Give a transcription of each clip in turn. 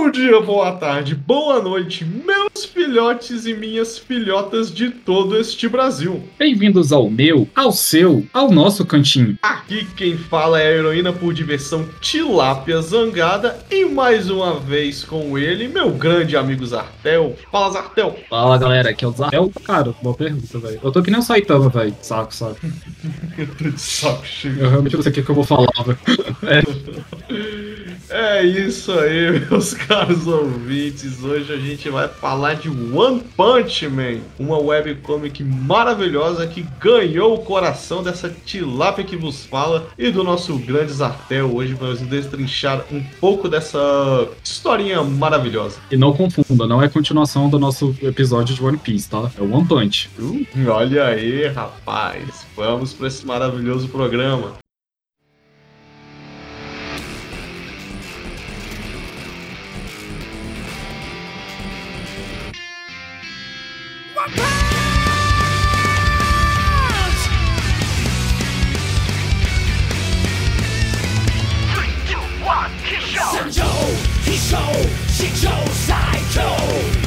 Bom dia, boa tarde, boa noite, meus filhotes e minhas filhotas de todo este Brasil. Bem-vindos ao meu, ao seu, ao nosso cantinho. Aqui quem fala é a heroína por diversão Tilápia Zangada e mais uma vez com ele, meu grande amigo Zartel. Fala, Zartel. Fala galera, aqui é o Zartel. Cara, boa pergunta, velho. Eu tô que nem o Saitama, velho. Saco, saco. Eu tô de saco cheio. Eu realmente não sei o que, que eu vou falar, velho. É isso aí, meus caros ouvintes. Hoje a gente vai falar de One Punch Man, uma webcomic maravilhosa que ganhou o coração dessa tilápia que vos fala e do nosso grande Zartel. Hoje vamos destrinchar um pouco dessa historinha maravilhosa. E não confunda, não é continuação do nosso episódio de One Piece, tá? É o One Punch. Uh, olha aí, rapaz. Vamos para esse maravilhoso programa. Three, two, one, he show, he show, she show, I.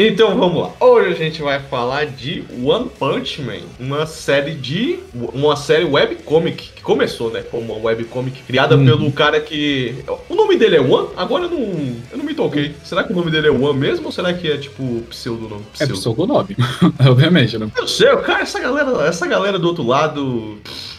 Então vamos lá. Hoje a gente vai falar de One Punch Man, uma série de uma série webcomic que começou, né, como uma webcomic criada uhum. pelo cara que o nome dele é One. Agora eu não, eu não me toquei. Será que o nome dele é One mesmo ou será que é tipo pseudonome? É pseudo. É pseudonome, obviamente, né? Eu sei, cara, essa galera, essa galera do outro lado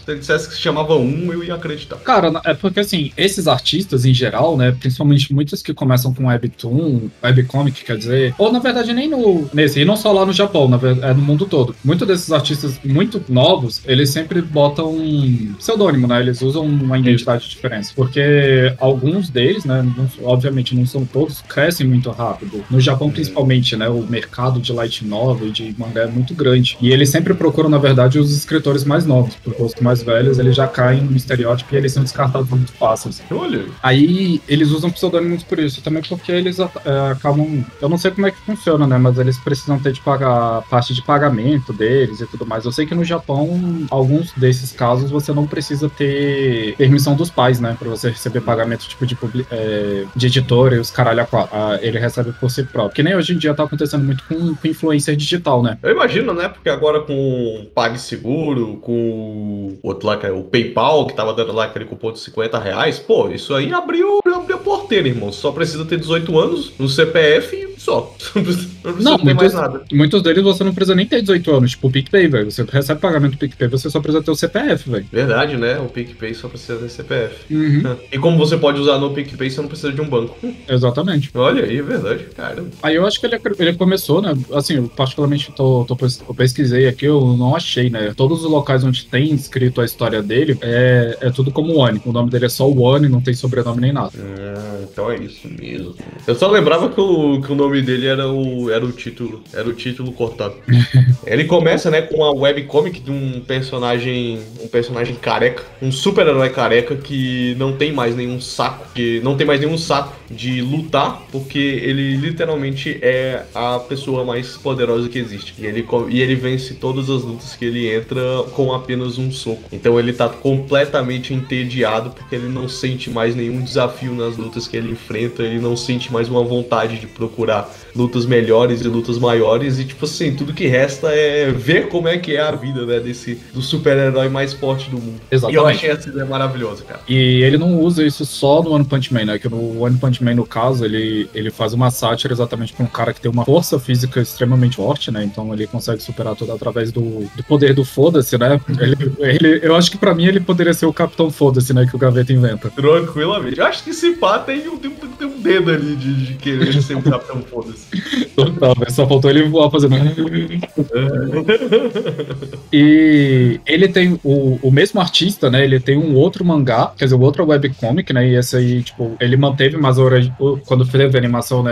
se ele dissesse que se chamava um, eu ia acreditar. Cara, é porque assim, esses artistas em geral, né, principalmente muitos que começam com webtoon, webcomic, quer dizer, ou na verdade nem no nesse, e não só lá no Japão, na verdade, é no mundo todo. Muitos desses artistas muito novos, eles sempre botam um pseudônimo, né? Eles usam uma identidade diferente, porque alguns deles, né, não, obviamente não são todos, crescem muito rápido. No Japão, principalmente, né, o mercado de light novel e de mangá é muito grande. E eles sempre procuram, na verdade, os escritores mais novos, porque os mais mais velhos, eles já caem no estereótipo e eles são descartados muito fácil. Assim. Olha. Aí eles usam pseudônimos por isso, também porque eles é, acabam. Eu não sei como é que funciona, né? Mas eles precisam ter de pagar parte de pagamento deles e tudo mais. Eu sei que no Japão, alguns desses casos, você não precisa ter permissão dos pais, né? Pra você receber pagamento tipo de, é, de editor e os caralho a quatro. Ah, ele recebe por si próprio. Que nem hoje em dia tá acontecendo muito com, com influencer digital, né? Eu imagino, né? Porque agora com PagSeguro, com outro lá, é o PayPal, que tava dando lá aquele cupom de 50 reais, pô, isso aí abriu, abriu a porteira, irmão. Só precisa ter 18 anos no CPF e só. Não precisa não, ter muitos, mais nada. Muitos deles você não precisa nem ter 18 anos, tipo o PicPay, velho. Você recebe pagamento do PicPay, você só precisa ter o CPF, velho. Verdade, né? O PicPay só precisa ter CPF. Uhum. E como você pode usar no PicPay, você não precisa de um banco. Exatamente. Olha aí, é verdade, cara. Aí eu acho que ele, ele começou, né? Assim, eu particularmente tô, tô, eu pesquisei aqui, eu não achei, né? Todos os locais onde tem escrito a história dele é, é tudo como One. O nome dele é só One, não tem sobrenome nem nada. Ah, então é isso mesmo. Eu só lembrava que o, que o nome dele era o, era o título. Era o título cortado. ele começa, né, com uma webcomic de um personagem. Um personagem careca. Um super-herói careca que não tem mais nenhum saco. Que não tem mais nenhum saco de lutar. Porque ele literalmente é a pessoa mais poderosa que existe. E ele, e ele vence todas as lutas que ele entra com apenas um soco. Então ele tá completamente entediado porque ele não sente mais nenhum desafio nas lutas que ele enfrenta, ele não sente mais uma vontade de procurar lutas melhores e lutas maiores. E, tipo assim, tudo que resta é ver como é que é a vida, né? Desse do super-herói mais forte do mundo. Exatamente. E eu achei essa ideia maravilhosa, cara. E ele não usa isso só no One Punch Man, né? Que no One Punch Man, no caso, ele, ele faz uma sátira exatamente pra um cara que tem uma força física extremamente forte, né? Então ele consegue superar tudo através do, do poder do foda-se, né? Ele, ele, eu acho que pra mim ele poderia ser o Capitão Foda-se, né? Que o Gaveta inventa. Tranquilamente. Eu acho que esse pá tem um, tem, um- tem um dedo ali de, de querer ser o Capitão Foda-se. Total, mas só faltou ele voar fazendo. E ele tem o, o mesmo artista, né? Ele tem um outro mangá, quer dizer, outro webcomic, né? E esse aí, tipo, ele manteve mais a ori- quando teve a animação, né?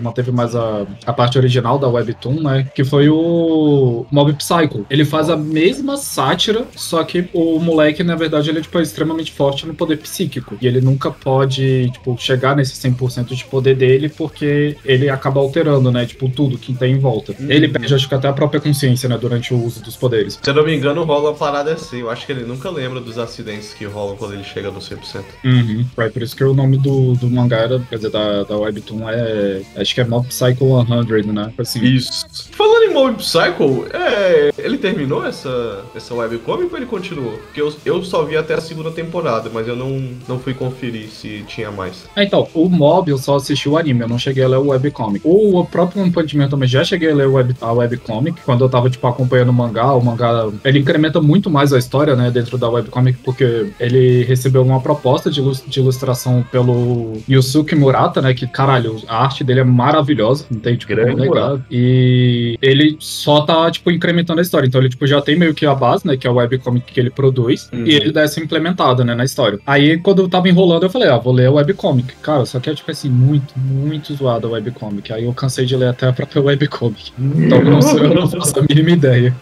Manteve mais a, a parte original da Webtoon, né? Que foi o Mob Psycho. Ele faz a mesma sátira, só que o moleque, na verdade, ele tipo, é extremamente forte no poder psíquico. E ele nunca pode, tipo, chegar nesse 100% de poder dele, porque ele acaba alterando, né? Tipo, tudo que tem em volta. Ele perde, acho que até a própria consciência, né? Durante o uso dos poderes. Se eu não me engano, rola uma parada assim. Eu acho que ele nunca lembra dos acidentes que rolam quando ele chega no 100%. Uhum. Right, por isso que o nome do, do mangá era, quer dizer, da, da Webtoon é. Acho que é Mob Psycho 100, né? Assim. Isso. Falando Mob Psycho, é, ele terminou essa, essa webcomic ou ele continuou? Porque eu, eu só vi até a segunda temporada, mas eu não, não fui conferir se tinha mais. Ah, então, o Mob eu só assisti o anime, eu não cheguei a ler o webcomic. O próprio One Punch Man também já cheguei a ler o web, a webcomic, quando eu tava, tipo, acompanhando o mangá, o mangá, ele incrementa muito mais a história, né, dentro da webcomic, porque ele recebeu uma proposta de, de ilustração pelo Yusuke Murata, né, que, caralho, a arte dele é maravilhosa, não tem, tipo, Grande como negar. E ele só tá, tipo, incrementando a história, então ele, tipo, já tem meio que a base, né, que é o webcomic que ele produz, Uhum. e ele dá essa implementada, né, na história. Aí, quando eu tava enrolando, eu falei, ah, vou ler a webcomic. Cara, só que é, tipo assim, muito, muito zoada a webcomic. Aí eu cansei de ler até a própria webcomic. Então eu não, sei, eu não faço a mínima ideia.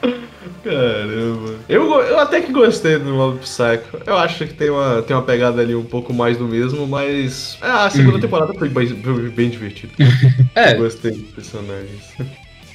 Caramba. Eu, eu até que gostei do Mob Psycho. Eu acho que tem uma, tem uma pegada ali um pouco mais do mesmo, mas. é, a segunda Uhum. temporada foi bem, bem divertida. É, Eu gostei dos personagens.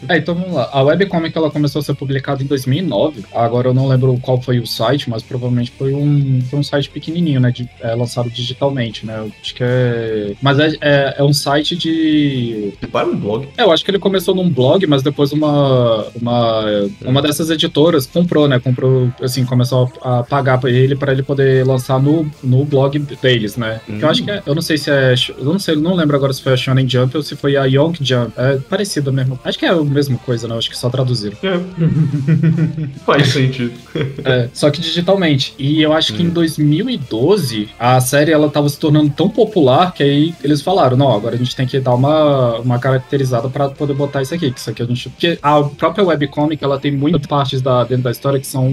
É, então vamos lá. A webcomic ela começou a ser publicada em 2009. Agora eu não lembro qual foi o site, mas provavelmente foi um, foi um site pequenininho, né? De, é, lançado digitalmente, né? Eu acho que é. Mas é, é, é um site de. Para um blog. É, eu acho que ele começou num blog, mas depois uma, uma, uma dessas editoras comprou, né? Comprou, assim, começou a pagar pra ele para ele poder lançar no, no blog deles, né? Que eu acho que é, eu não sei se é, eu não sei, não lembro agora se foi a Shonen Jump ou se foi a Young Jump. É parecido mesmo. Acho que é a mesma coisa, né? Eu acho que só traduziram. É. Faz sentido. É, só que digitalmente. E eu acho que em 2012 a série ela tava se tornando tão popular que aí eles falaram: não, agora a gente tem que dar uma, uma caracterizada pra poder botar isso aqui. Que isso aqui a gente. Porque a própria webcomic ela tem muitas partes da, dentro da história que são,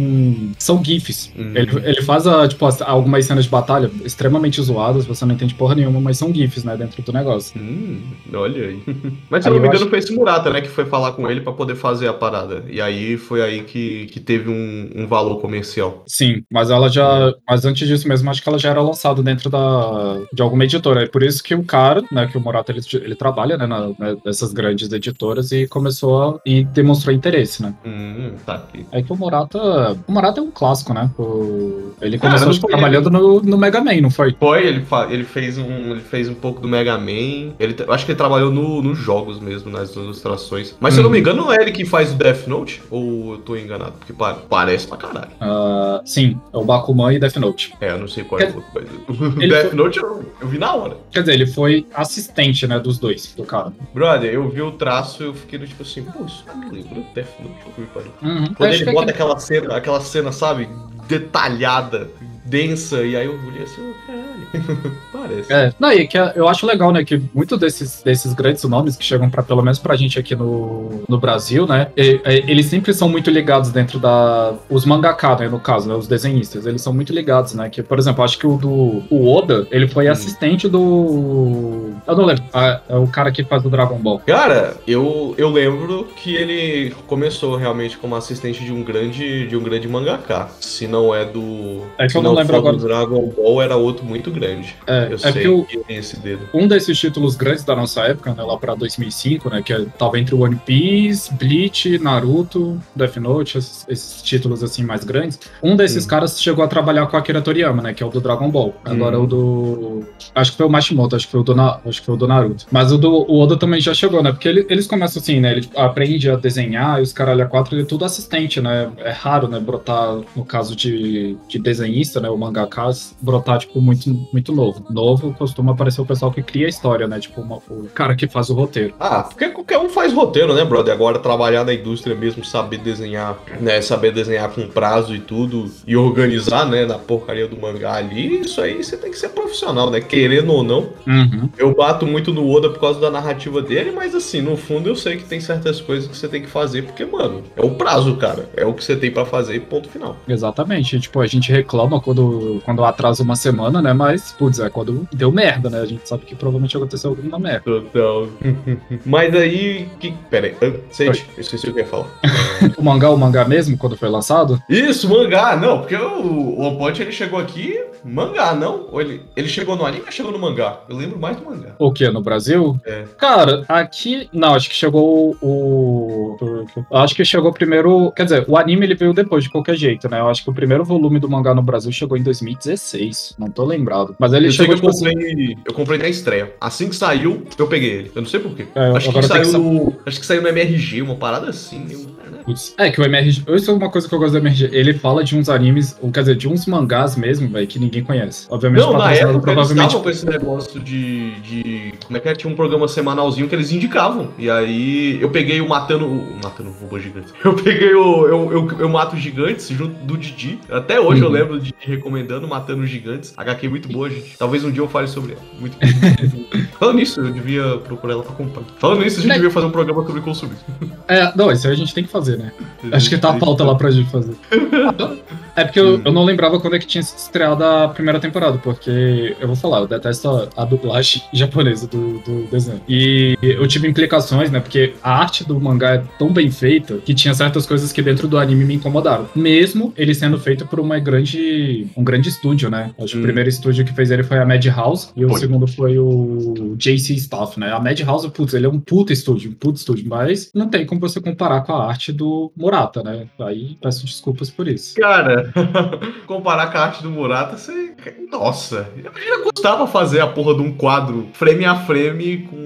são GIFs. Uhum. Ele, ele faz a, tipo, as- algumas cenas de batalha extremamente zoadas, você não entende porra nenhuma, mas são GIFs, né, dentro do negócio. Hum, olha aí. Mas se eu não me engano, acho- foi esse Murata, né, que foi falar com ele pra poder fazer a parada. E aí foi aí que, que teve um, um valor comercial. Sim, mas ela já. Mas antes disso mesmo, acho que ela já era lançada dentro da, de alguma editora. É por isso que o cara, né, que o Murata ele, ele trabalha, né, na, né, nessas grandes editoras e começou a, e demonstrou interesse, né. Hum, tá aqui. É que o Murata. O Murata é um clássico, né? O- ele Cara, começou foi trabalhando no, no Mega Man, não foi? Foi, ele, fa- ele, fez um, ele fez um pouco do Mega Man. Ele, eu acho que ele trabalhou no- nos jogos mesmo, nas ilustrações. Mas se eu não me engano, não é ele que faz o Death Note? Ou eu tô enganado? Porque pa- parece pra caralho. Ah, sim, é o Bakuman e Death Note. É, eu não sei qual é o outro. mas O Ele Death foi- Note eu, eu vi na hora. Quer dizer, ele foi assistente, né, dos dois, do cara. Brother, eu vi o traço e eu fiquei tipo assim, pô, isso me lembrou Death Note. Uhum. Quando ele é bota que- aquela cena, aquela cena, sabe, detalhada, densa, e aí eu olhei assim, oh, caralho, parece. É, não, e que é- eu acho legal, né, que muitos desses, desses grandes nomes que chegam para pelo menos pra gente aqui no, no Brasil, né, e- e- eles sempre são muito ligados dentro da, os mangaka, né, no caso, né, os desenhistas, eles são muito ligados, né, que, por exemplo, acho que o do o Oda, ele foi Hum. assistente do, eu não lembro, ah, é o cara que faz o Dragon Ball. Cara, eu, eu lembro que ele começou realmente como assistente de um grande de um grande mangaka. Se não é do É que eu não lembro agora. do Dragon Ball, era outro muito grande. É, Eu É sei o- que tem esse dedo. Um desses títulos grandes da nossa época, né, lá pra 2005, né, que é- tava entre One Piece, Bleach, Naruto, Death Note, esses, esses títulos assim mais grandes. Um desses Hum. caras chegou a trabalhar com a Akira Toriyama, né, que é o do Dragon Ball. Agora Hum. o do acho que foi o Mashimoto, acho que foi o do, Na- acho que foi o do Naruto. Mas o do o Oda também já chegou, né? Porque ele- eles começam assim, né? Ele tipo, aprende a desenhar e os caralho a quatro, ele é tudo assistente, né? É raro, né? Brotar, no caso de, de desenhista, né? O mangaka, brotar, tipo, muito, muito novo. Novo costuma aparecer o pessoal que cria a história, né? Tipo, uma- o cara que faz o roteiro. Ah, porque qualquer um faz roteiro, né, brother? Agora trabalhar na indústria mesmo, saber desenhar, né? Saber desenhar com prazo e tudo, e organizar, né, na porcaria do mangá ali, isso aí você tem que ser profissional, né? Querendo ou não. Uhum. Eu bato muito no Oda por causa da narrativa dele, mas assim, no fundo eu sei que tem certas coisas que você tem que fazer, porque, mano, é o prazo, cara. É o que você tem pra fazer e ponto final. Exatamente. Tipo, a gente reclama quando, quando atrasa uma semana, né? Mas, putz, é quando deu merda, né? A gente sabe que provavelmente aconteceu alguma merda. Total. mas aí. Que... Pera aí. Sente, eu esqueci o que eu ia falar. O mangá, o mangá mesmo, quando foi lançado? Isso, mangá, não, porque o, One Punch ele chegou aqui, mangá, não? Ou ele, ele chegou no anime ou chegou no mangá? Eu lembro mais do mangá. O que? No Brasil? É. Cara, aqui. Não, acho que chegou o. o- Acho que chegou primeiro. Quer dizer, o anime ele veio depois de qualquer jeito, né? Eu acho que o primeiro volume do mangá no Brasil chegou em 2016. Não tô lembrado. Mas ele Eu sei que chegou eu tipo assim. comprei, eu comprei na estreia. Assim que saiu, eu peguei ele. Eu não sei porquê. É, acho, que saiu que no, acho que saiu no MRG, uma parada assim. eu- Putz. É que o MRG. Isso é uma coisa que eu gosto do MRG. Ele fala de uns animes, ou quer dizer, de uns mangás mesmo, velho, que ninguém conhece. Obviamente, Não, na época eles provavelmente. estavam com esse negócio de, de. Como é que é? Tinha um programa semanalzinho que eles indicavam. E aí eu peguei o Matando. o- Matando robô gigante. Eu peguei o. Eu, eu, eu mato gigantes junto do Didi. Até hoje eu Uhum. lembro de recomendando Matando Gigantes. HQ muito boa, gente. Talvez um dia eu fale sobre ela. Muito. Falando nisso, eu devia procurar ela pra comprar. Falando nisso, a gente Né? devia fazer um programa sobre consumismo. É, não, isso aí a gente tem que fazer, né? Acho que tá a pauta lá pra gente fazer. É porque eu, Hum. eu não lembrava quando é que tinha sido estreada a primeira temporada, porque eu vou falar, eu detesto a, dublagem japonesa do, do desenho. E eu tive implicações, né? Porque a arte do mangá é tão bem feita que tinha certas coisas que dentro do anime me incomodaram. Mesmo ele sendo feito por uma grande, um grande estúdio, né? Acho que Hum. o primeiro estúdio que fez ele foi a Madhouse e o segundo foi o JC Staff, né? A Madhouse, putz, ele é um puta estúdio, um puta estúdio, mas não tem como você comparar com a arte do Murata, né? Aí peço desculpas por isso. Cara, comparar com a arte do Murata, você. Nossa, imagina custava fazer a porra de um quadro frame a frame com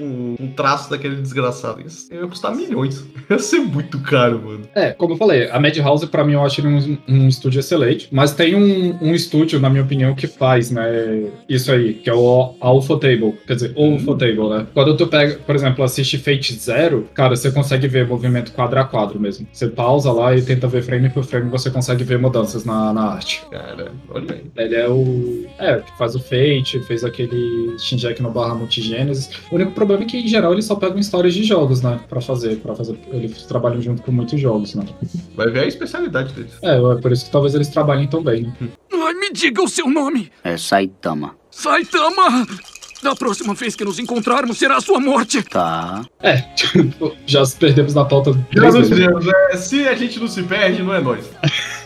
um traço daquele desgraçado. Isso ia custar milhões. Ia ser muito caro, mano. É, como eu falei, a Madhouse, pra mim, eu acho ele um, um estúdio excelente, mas tem um, um estúdio, na minha opinião, que faz, né, isso aí, que é o Alpha Table, quer dizer, o Alpha Table, né? Quando tu pega, por exemplo, assiste Fate Zero, cara, você consegue ver movimento quadro a quadro mesmo. Você pausa lá e tenta ver frame por frame, você consegue ver mudanças na, na arte. Cara, olha aí. Ele é o. É, que faz o Fate, fez aquele Shinjek no barra Multigênesis. O único problema é que, geral, eles só pegam histórias de jogos, né? Pra fazer. Pra fazer. Eles trabalham junto com muitos jogos, né? Vai ver a especialidade deles. É, é por isso que talvez eles trabalhem tão bem. né? Ai, me diga o seu nome. É Saitama. Saitama! Da próxima vez que nos encontrarmos será a sua morte. Tá. É, tipo, já se perdemos na pauta Já nos. Deus, é, se a gente não se perde, não é nós.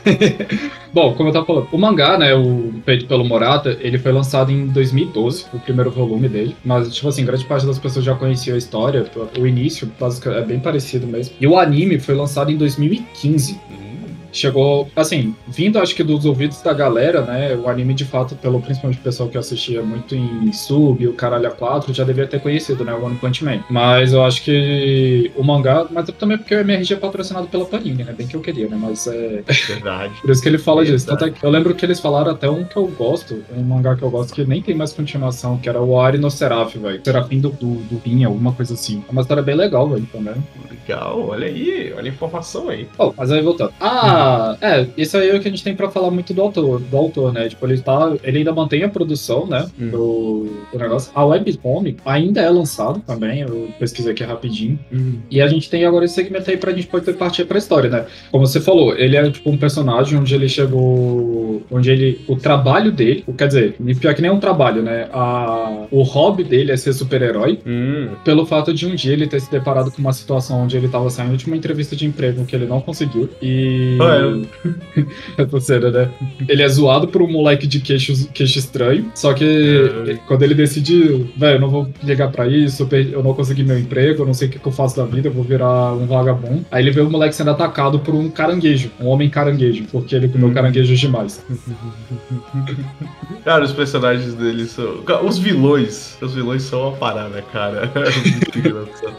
Bom, como eu tava falando, o mangá, né, o feito pelo Morata, ele foi lançado em 2012, o primeiro volume dele. Mas, tipo assim, grande parte das pessoas já conhecia a história, o início basicamente, é bem parecido mesmo. E o anime foi lançado em 2015. Chegou, assim, vindo acho que dos ouvidos da galera, né? O anime de fato, pelo principalmente o pessoal que assistia muito em sub, o Caralho A4, já devia ter conhecido, né? O One Punch Man. Mas eu acho que o mangá, mas também porque o MRG é patrocinado pela Panini, né? Bem que eu queria, né? Mas é. Verdade. Por isso que ele fala disso. Tanto é que eu lembro que eles falaram até um que eu gosto, um mangá que eu gosto, que nem tem mais continuação, que era o Ari no Seraph, velho. Serafim do, do, do alguma coisa assim. É uma história bem legal, velho, também. Legal, olha aí, olha a informação aí. Oh, mas aí voltando. Ah, é, isso aí é o que a gente tem pra falar muito do autor, do autor, né? Tipo, ele tá. Ele ainda mantém a produção, né? Hum. Do, do negócio. A webcomic ainda é lançado também. Eu pesquisei aqui rapidinho. E a gente tem agora esse segmento aí pra gente poder partir pra história, né? Como você falou, ele é tipo um personagem onde ele chegou. Onde ele. O trabalho dele. Quer dizer, pior que nem é um trabalho, né? A, o hobby dele é ser super-herói Hum, pelo fato de um dia ele ter se deparado com uma situação onde onde ele tava saindo de uma entrevista de emprego que ele não conseguiu. E. Ah, Essa cena, né? Ele é zoado por um moleque de queixo, queixo estranho. Só que É. quando ele decide, velho, eu não vou ligar pra isso, eu não consegui meu emprego, eu não sei o que, que eu faço da vida, eu vou virar um vagabundo. Aí ele vê o moleque sendo atacado por um caranguejo, um homem caranguejo, porque ele comeu Hum. caranguejos demais. Cara, os personagens dele são. Os vilões. Os vilões são uma parada, cara. É muito engraçado.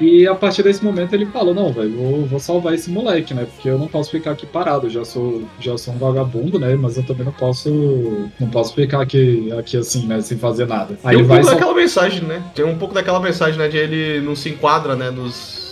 E a partir desse momento ele falou, não, velho, vou, vou salvar esse moleque, né? Porque eu não posso ficar aqui parado, eu já sou, já sou um vagabundo, né? Mas eu também não posso. Não posso ficar aqui, aqui assim, né? Sem fazer nada. Aí Tem um vai pouco sal- daquela mensagem, né? Tem um pouco daquela mensagem, né? De ele não se enquadra, né? Nos.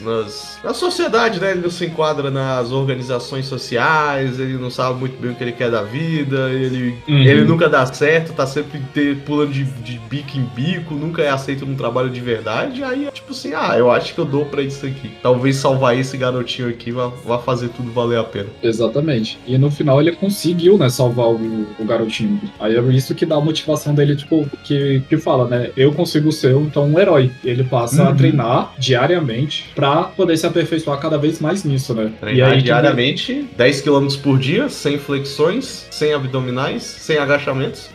Nas, na sociedade, né? Ele não se enquadra nas organizações sociais, ele não sabe muito bem o que ele quer da vida, ele, Uhum. ele nunca dá certo, tá sempre pulando de, de bico em bico, nunca é aceito num trabalho de verdade. Aí é tipo assim, ah, eu acho que eu dou pra isso aqui. Talvez salvar esse garotinho aqui vá, vá fazer tudo valer a pena. Exatamente. E no final ele conseguiu, né, salvar o, o garotinho. Aí é isso que dá a motivação dele, tipo, que, que fala, né? Eu consigo ser então um herói. Ele passa a Uhum. treinar diariamente pra poder se aperfeiçoar cada vez mais nisso, né? Treinar que- diariamente, 10 km por dia, sem flexões, sem abdominais, sem agachamentos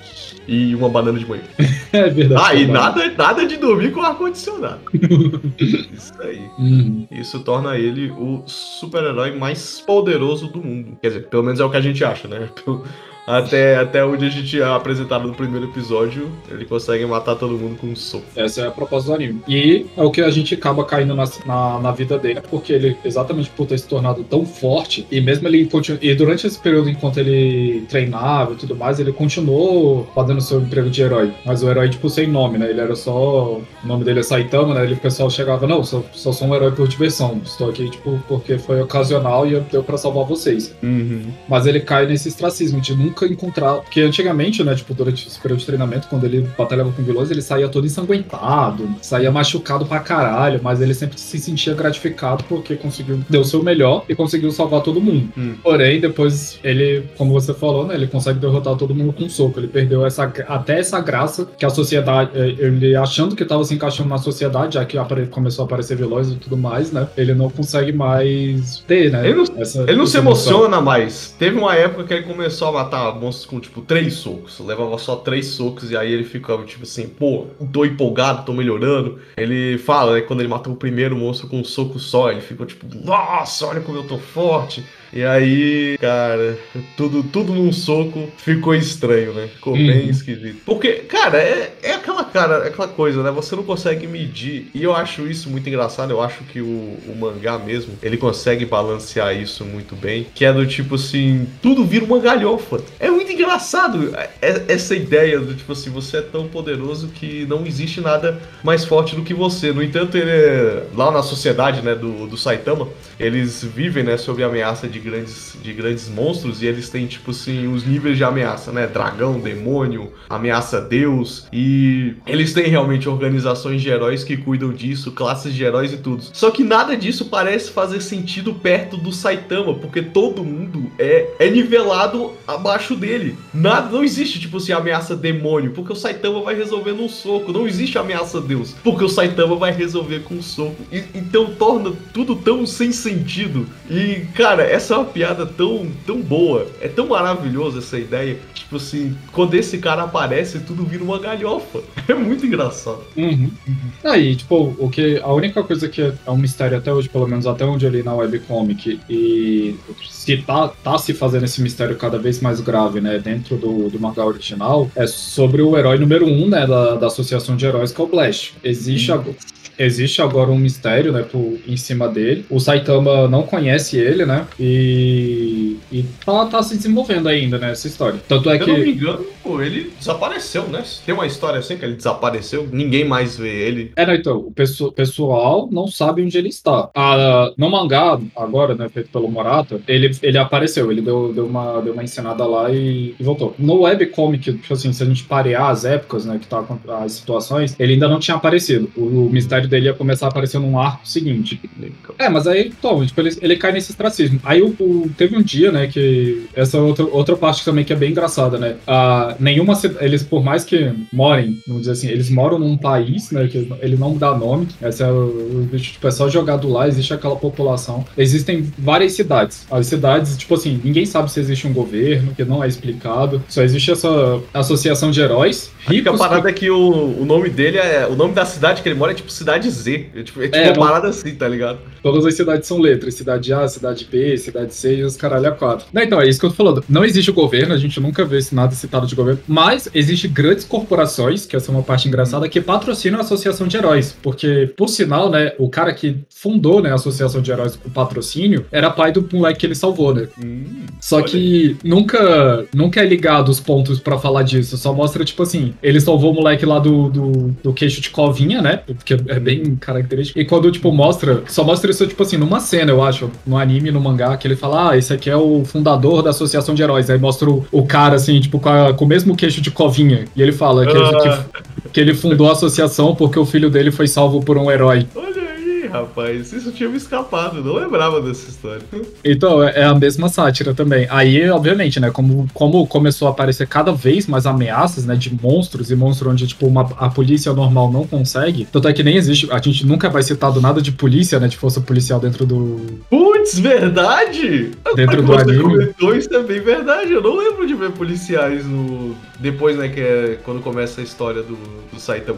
e uma banana de manhã. É verdade. Ah, e nada, nada de dormir com ar-condicionado. Isso aí. Uhum. Isso torna ele o super-herói mais poderoso do mundo. Quer dizer, pelo menos é o que a gente acha, né? Até, até onde a gente é apresentado no primeiro episódio, ele consegue matar todo mundo com um soco. Essa é a proposta do anime. E é o que a gente acaba caindo na, na, na vida dele, porque ele, exatamente por ter se tornado tão forte, e mesmo ele continu- e durante esse período enquanto ele treinava e tudo mais, ele continuou fazendo seu emprego de herói. Mas o herói, tipo, sem nome, né? Ele era só. O nome dele é Saitama, né? Ele, o pessoal chegava, não, só, só sou um herói por diversão. Estou aqui, tipo, porque foi ocasional e eu deu pra salvar vocês. Mas ele cai nesse ostracismo de nunca encontrar. Porque antigamente, né, tipo, durante esse período de treinamento, quando ele batalhava com vilões, ele saía todo ensanguentado, saía machucado pra caralho, mas ele sempre se sentia gratificado porque conseguiu, deu o seu melhor e conseguiu salvar todo mundo. Hum. Porém, depois ele, como você falou, né, ele consegue derrotar todo mundo com um soco. Ele perdeu essa, até essa graça que a sociedade, eh, ele achando que tava se encaixando na sociedade, já que começou a aparecer vilões e tudo mais, né, ele não consegue mais ter, né, Ele não- essa- Ele não se emoção. emociona mais. Teve uma época que ele começou a matar monstros com, tipo, três socos. Levava só três socos e aí ele ficava, tipo assim, pô, tô empolgado, tô melhorando. Ele fala, né, quando ele matou o primeiro monstro com um soco só, ele ficou tipo, nossa, olha como eu tô forte. E aí, cara, tudo, tudo num soco ficou estranho, né? Ficou Uhum. bem esquisito. Porque, cara, é, é aquela cara, é aquela coisa, né? Você não consegue medir. E eu acho isso muito engraçado. Eu acho que o, o mangá mesmo, ele consegue balancear isso muito bem. Que é do tipo assim, tudo vira uma galhofa. É muito engraçado é- essa ideia do tipo assim, você é tão poderoso que não existe nada mais forte do que você. No entanto, ele é, lá na sociedade, né, do, do Saitama, eles vivem, né, sob a ameaça de grandes, de grandes monstros e eles têm, tipo assim, os níveis de ameaça, né? Dragão, demônio, ameaça Deus. E eles têm realmente organizações de heróis que cuidam disso, classes de heróis e tudo. Só que nada disso parece fazer sentido perto do Saitama, porque todo mundo é, é nivelado abaixo dele. Nada, não existe, tipo assim, ameaça demônio, porque o Saitama vai resolver num soco. Não existe ameaça Deus, porque o Saitama vai resolver com um soco. E- então torna tudo tão sem sentido. E, cara, essa é uma piada tão, tão boa. É tão maravilhoso essa ideia. Tipo assim, quando esse cara aparece, tudo vira uma galhofa. É muito engraçado. Uhum. Aí, tipo, o que. A única coisa que é um mistério até hoje, pelo menos até onde eu li na webcomic, e se tá, tá se fazendo esse mistério cada vez mais grave, né, dentro do, do mangá original, é sobre o herói número um, né, da, da associação de heróis, que é o Blast. Existe agora. Existe agora um mistério, né, por, em cima dele. O Saitama não conhece ele, né? E, e tá, tá se desenvolvendo ainda, né, essa história. Tanto é Se eu não me que. engano, pô, ele desapareceu, né? Tem uma história assim que ele desapareceu, ninguém mais vê ele. É, não, então, o pesso- pessoal não sabe onde ele está. Ah, no mangá, agora, né, feito pelo Morata, ele, ele apareceu, ele deu, deu, uma, deu uma encenada lá e, e voltou. No webcomic, tipo assim, se a gente parear as épocas, né, que tá as situações, ele ainda não tinha aparecido. O, o mistério personalidade dele ia começar a aparecer num arco seguinte. É, mas aí, Tom, tipo, ele, ele cai nesse ostracismo. Aí o, o- teve um dia, né, que essa outra, outra parte também que é bem engraçada, né? Ah, nenhuma eles, por mais que morem, vamos dizer assim, eles moram num país, né, que ele não dá nome. Essa é o, o bicho, tipo, é só jogado lá, existe aquela população. Existem várias cidades. As cidades, tipo assim, ninguém sabe se existe um governo, que não é explicado. Só existe essa associação de heróis que a ricos. parada é que o, o nome dele é. O nome da cidade que ele mora é tipo Cidade Z. É tipo, é tipo É, uma não- parada assim, tá ligado? Todas as cidades são letras. Cidade A, cidade B, cidade C e os caralho a quatro. Não, então, é isso que eu tô falando. Não existe o governo, a gente nunca vê nada citado de governo, mas existe grandes corporações, que essa é uma parte engraçada, que patrocinam a Associação de Heróis. Porque, por sinal, né, o cara que fundou né, a Associação de Heróis com patrocínio era pai do moleque que ele salvou, né? Só Olha que nunca, nunca é ligado os pontos pra falar disso. Só mostra, tipo assim, ele salvou o moleque lá do, do, do queixo de covinha, né? Porque é bem característico. E quando, tipo, mostra, só mostra isso, tipo assim, numa cena, eu acho, no anime, no mangá, que ele fala, ah, esse aqui é o fundador da Associação de Heróis. Aí mostra o, o cara, assim, tipo, com, a- com o mesmo queixo de covinha. E ele fala que, Ah. que, que ele fundou a associação porque o filho dele foi salvo por um herói. Olha rapaz. Isso tinha me escapado. Não lembrava dessa história. Então, é é a mesma sátira também. Aí, obviamente, né, como, como começou a aparecer cada vez mais ameaças, né, de monstros, e monstros onde, tipo, uma, a polícia normal não consegue, tanto é que nem existe, a gente nunca vai citado nada de polícia, né, de força policial dentro do... Putz, verdade? Dentro Agora do você anime. comentou, isso é bem verdade. Eu não lembro de ver policiais no. Depois, né, que é quando começa a história do, do Saitama.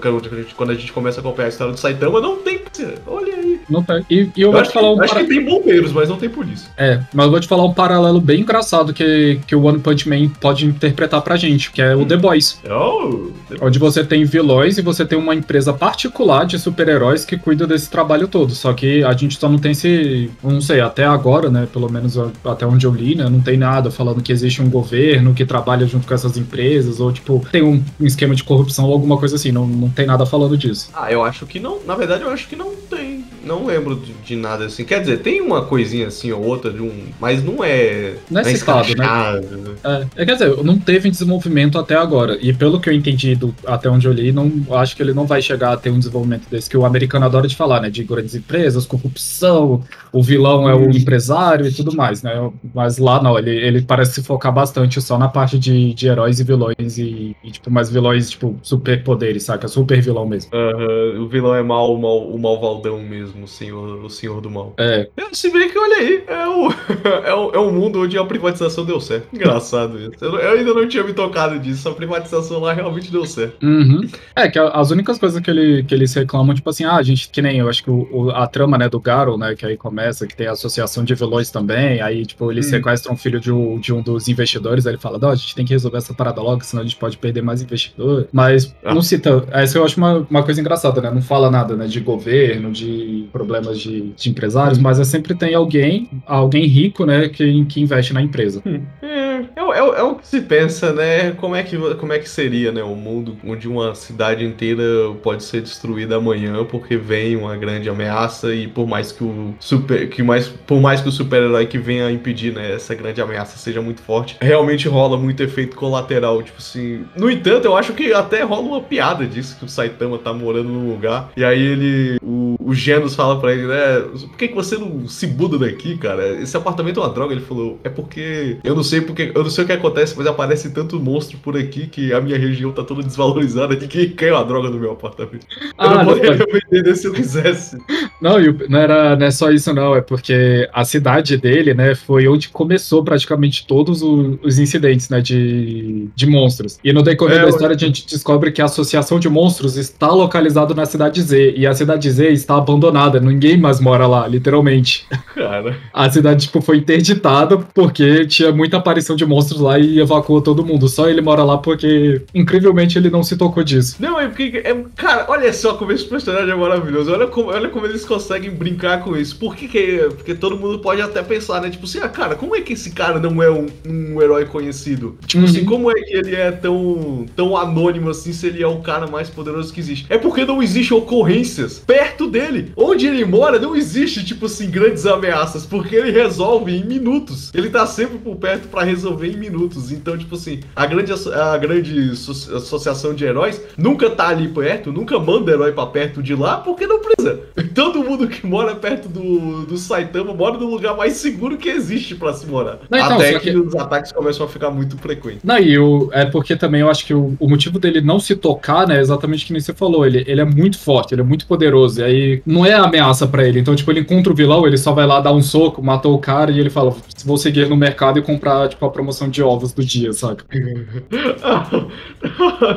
Quando a, gente, começa a acompanhar a história do Saitama, não tem. Olha aí. Não tem. E, e eu, Eu vou acho, te falar um que, acho para- que tem bombeiros, mas não tem polícia. É, mas eu vou te falar um paralelo bem engraçado que, que o One Punch Man pode interpretar pra gente, que é o The Boys. Oh, Onde você tem vilões e você tem uma empresa particular de super-heróis que cuida desse trabalho todo. Só que a gente só não tem esse. Não sei, até agora, né? Pelo menos até onde eu li, né? Não tem nada falando que existe um governo que trabalha junto com essas empresas, ou tipo, tem um, um esquema de corrupção ou alguma coisa assim. Não, não tem nada falando disso. Ah, eu acho que não. Na verdade, eu acho que não tem. Não lembro de, de nada assim. Quer dizer, tem uma coisinha assim ou outra de um. Mas não é. Não é citado, né? né? É, é, quer dizer, não teve desenvolvimento até agora. E pelo que eu entendi do- até onde eu li, não, acho que ele não vai chegar a ter um desenvolvimento desse, que o americano adora de falar, né? De grandes empresas, corrupção, o vilão é o empresário e tudo mais, né? Mas lá não, ele, ele parece se focar bastante só na parte de, de heróis e vilões e, e, tipo, mais vilões, tipo, superpoderes, saca? Super vilão mesmo. Aham, o vilão é mal, o, mal, o malvaldão mesmo, o senhor, o senhor do mal. É, Se bem que, olha aí, é o, é, o, é um mundo onde a privatização deu certo. Engraçado isso. Eu, eu ainda não tinha me tocado disso, a privatização lá realmente deu certo. Uhum. É, que as únicas coisas que, ele, que eles reclamam, tipo assim, ah, a gente, que nem eu acho que o, o- a trama, né, do Garo, né, que aí começa, que tem a associação de vilões também, aí, tipo, eles Hum. sequestram o filho de um, de um dos investidores, aí ele fala, não, a gente tem que resolver essa parada logo, senão a gente pode perder mais investidor. Mas Ah. não cita, essa eu acho uma, uma coisa engraçada, né, não fala nada, né, de governo, de problemas de, de empresários, mas é sempre tem alguém, alguém rico, né, que, que investe na empresa. É, é, o- é, o- é o que se pensa, né? Como é, que, como é que seria, né? Um mundo onde uma cidade inteira pode ser destruída amanhã porque vem uma grande ameaça e por mais que o super. Que mais, por mais que o super-herói que venha impedir, né, essa grande ameaça seja muito forte, realmente rola muito efeito colateral. Tipo assim. No entanto, eu acho que até rola uma piada disso, que o Saitama tá morando num lugar. E aí ele. O, o Genos fala pra ele, né? Por que, que você não se muda daqui, cara? Esse apartamento é uma droga. Ele falou, é porque eu não sei porque. Eu não sei o que acontece, mas aparece tanto monstro por aqui que a minha região tá toda desvalorizada. Ninguém quer uma droga no meu apartamento. eu Ah, não não, poderia vender se eu quisesse. Não, e não, era, não é só isso, não. É porque a cidade dele, né, foi onde começou praticamente todos os incidentes, né, de, de monstros. E no decorrer É, da história, a gente descobre que a associação de monstros está localizada na cidade Z. E a cidade Z está abandonada. Ninguém mais mora lá, literalmente. Cara. A cidade, tipo, foi interditada porque tinha muita aparição de monstros lá e evacuou todo mundo. Só ele mora lá porque, incrivelmente, ele não se tocou disso. Não, é porque. É, cara, olha só como esse personagem é maravilhoso. Olha como, olha como eles conseguem brincar com isso. Por que, que? Porque todo mundo pode até pensar, né? Tipo assim, ah, cara, como é que esse cara não é um, um herói conhecido? Tipo Uhum. assim, como é que ele é tão, tão anônimo assim se ele é o cara mais poderoso que existe? É porque não existe ocorrências perto dele. Dele, onde ele mora, não existe, tipo assim, grandes ameaças, porque ele resolve em minutos. Ele tá sempre por perto pra resolver em minutos. Então, tipo assim, a grande, a grande asso- associação de heróis nunca tá ali perto, nunca manda herói pra perto de lá, porque não precisa. Todo mundo que mora perto do, do Saitama mora no lugar mais seguro que existe pra se morar. Não, então, Até que- os ataques começam a ficar muito frequentes. Não, e o, é porque também eu acho que o, o motivo dele não se tocar, né, é exatamente que nem você falou. Ele, ele é muito forte, ele é muito poderoso. E aí não é ameaça pra ele. Então, tipo, ele encontra o vilão, ele só vai lá dar um soco, matou o cara e ele fala: vou seguir no mercado e comprar, tipo, a promoção de ovos do dia, saca?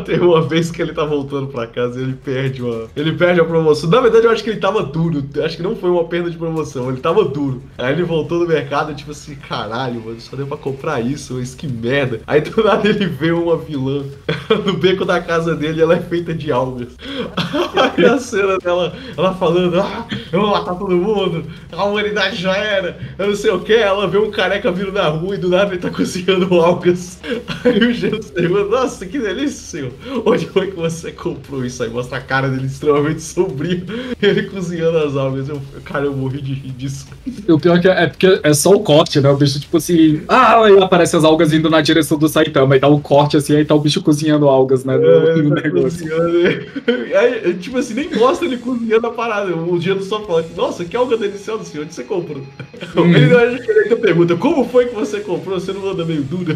Tem uma vez que ele tá voltando pra casa e ele perde uma. Ele perde a promoção. Na verdade, eu acho que ele tava duro. Acho que não foi uma perda de promoção, ele tava duro. Aí ele voltou no mercado, tipo assim, caralho, mano, só deu pra comprar isso, mas que merda. Aí do nada ele vê uma vilã no beco da casa dele ela é feita de algas. Aí a cena dela, ela falando, ah, eu vou matar todo mundo, a humanidade já era, eu não sei o que. Ela vê um careca vindo na rua e do nada ele tá cozinhando algas. Aí o Gelo pergunta, nossa, que delícia, senhor. Onde foi que você comprou isso aí? Mostra a cara dele extremamente sombrio, ele cozinhando as algas. Eu, cara, eu morri de rir disso. E o pior é que é, é porque é só o corte, né? O bicho, tipo assim. Ah, aí aparece as algas indo na direção do Saitama. Aí dá um corte assim, aí tá o bicho cozinhando algas, né? No, É, no tá negócio. cozinhando. Aí, tipo assim, nem mostra ele cozinhando a parada. O Gelo só fala, nossa, que alga deliciosa, senhor, onde você comprou? Ele não ele ainda pergunta, como foi que você comprou? Você não anda meio duro?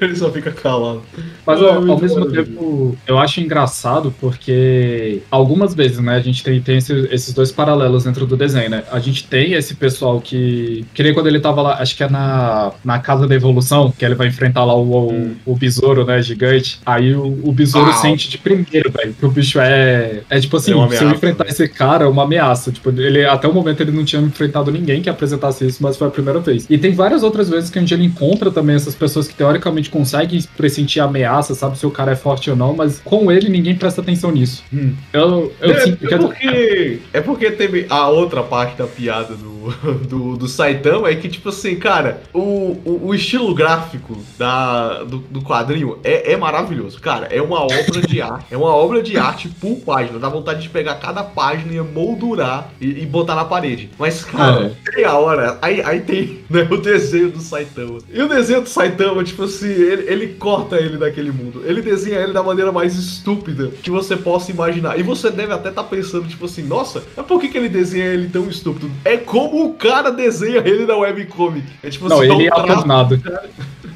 Ele só fica calado. Mas ao, ao mesmo tempo, eu acho engraçado porque algumas vezes, né, a gente tem, tem esse- esses dois paralelos dentro do desenho, né? A gente tem esse pessoal que. Que nem quando ele tava lá, acho que é na, na Casa da Evolução, que ele vai enfrentar lá o, o, o besouro, né, gigante. Aí o, o besouro Ah. sente de primeiro, velho, que o bicho é. É tipo assim, É se eu enfrentar né? esse cara, é uma ameaça. Tipo, ele, até o momento ele não tinha enfrentado ninguém que apresentasse isso, mas foi a primeira vez. E tem várias outras vezes que a gente ele encontra também essas pessoas que teoricamente conseguem pressentir ameaça, sabe se o cara é forte ou não, mas com ele ninguém presta atenção nisso. Eu, eu é, sinto é que porque, é porque teve a outra parte da piada do, do, do Saitama, é que, tipo assim, cara, o, o, o estilo gráfico da, do, do quadrinho é, é maravilhoso. Cara, é uma obra de arte. É uma obra de arte por página. Dá vontade de pegar cada página e moldurar e, e botar na parede. Mas, cara, tem a hora. Aí, aí tem né, o desenho do Saitama. E o desenho do Saitama, tipo assim, ele, ele corta ele daquele mundo. Ele desenha ele da maneira mais estúpida que você possa imaginar. E você deve até estar pensando, tipo assim, nossa, mas por que, que ele desenha ele tão estúpido? É como o cara desenha ele na webcomic. É tipo Não, assim, ele é um traço-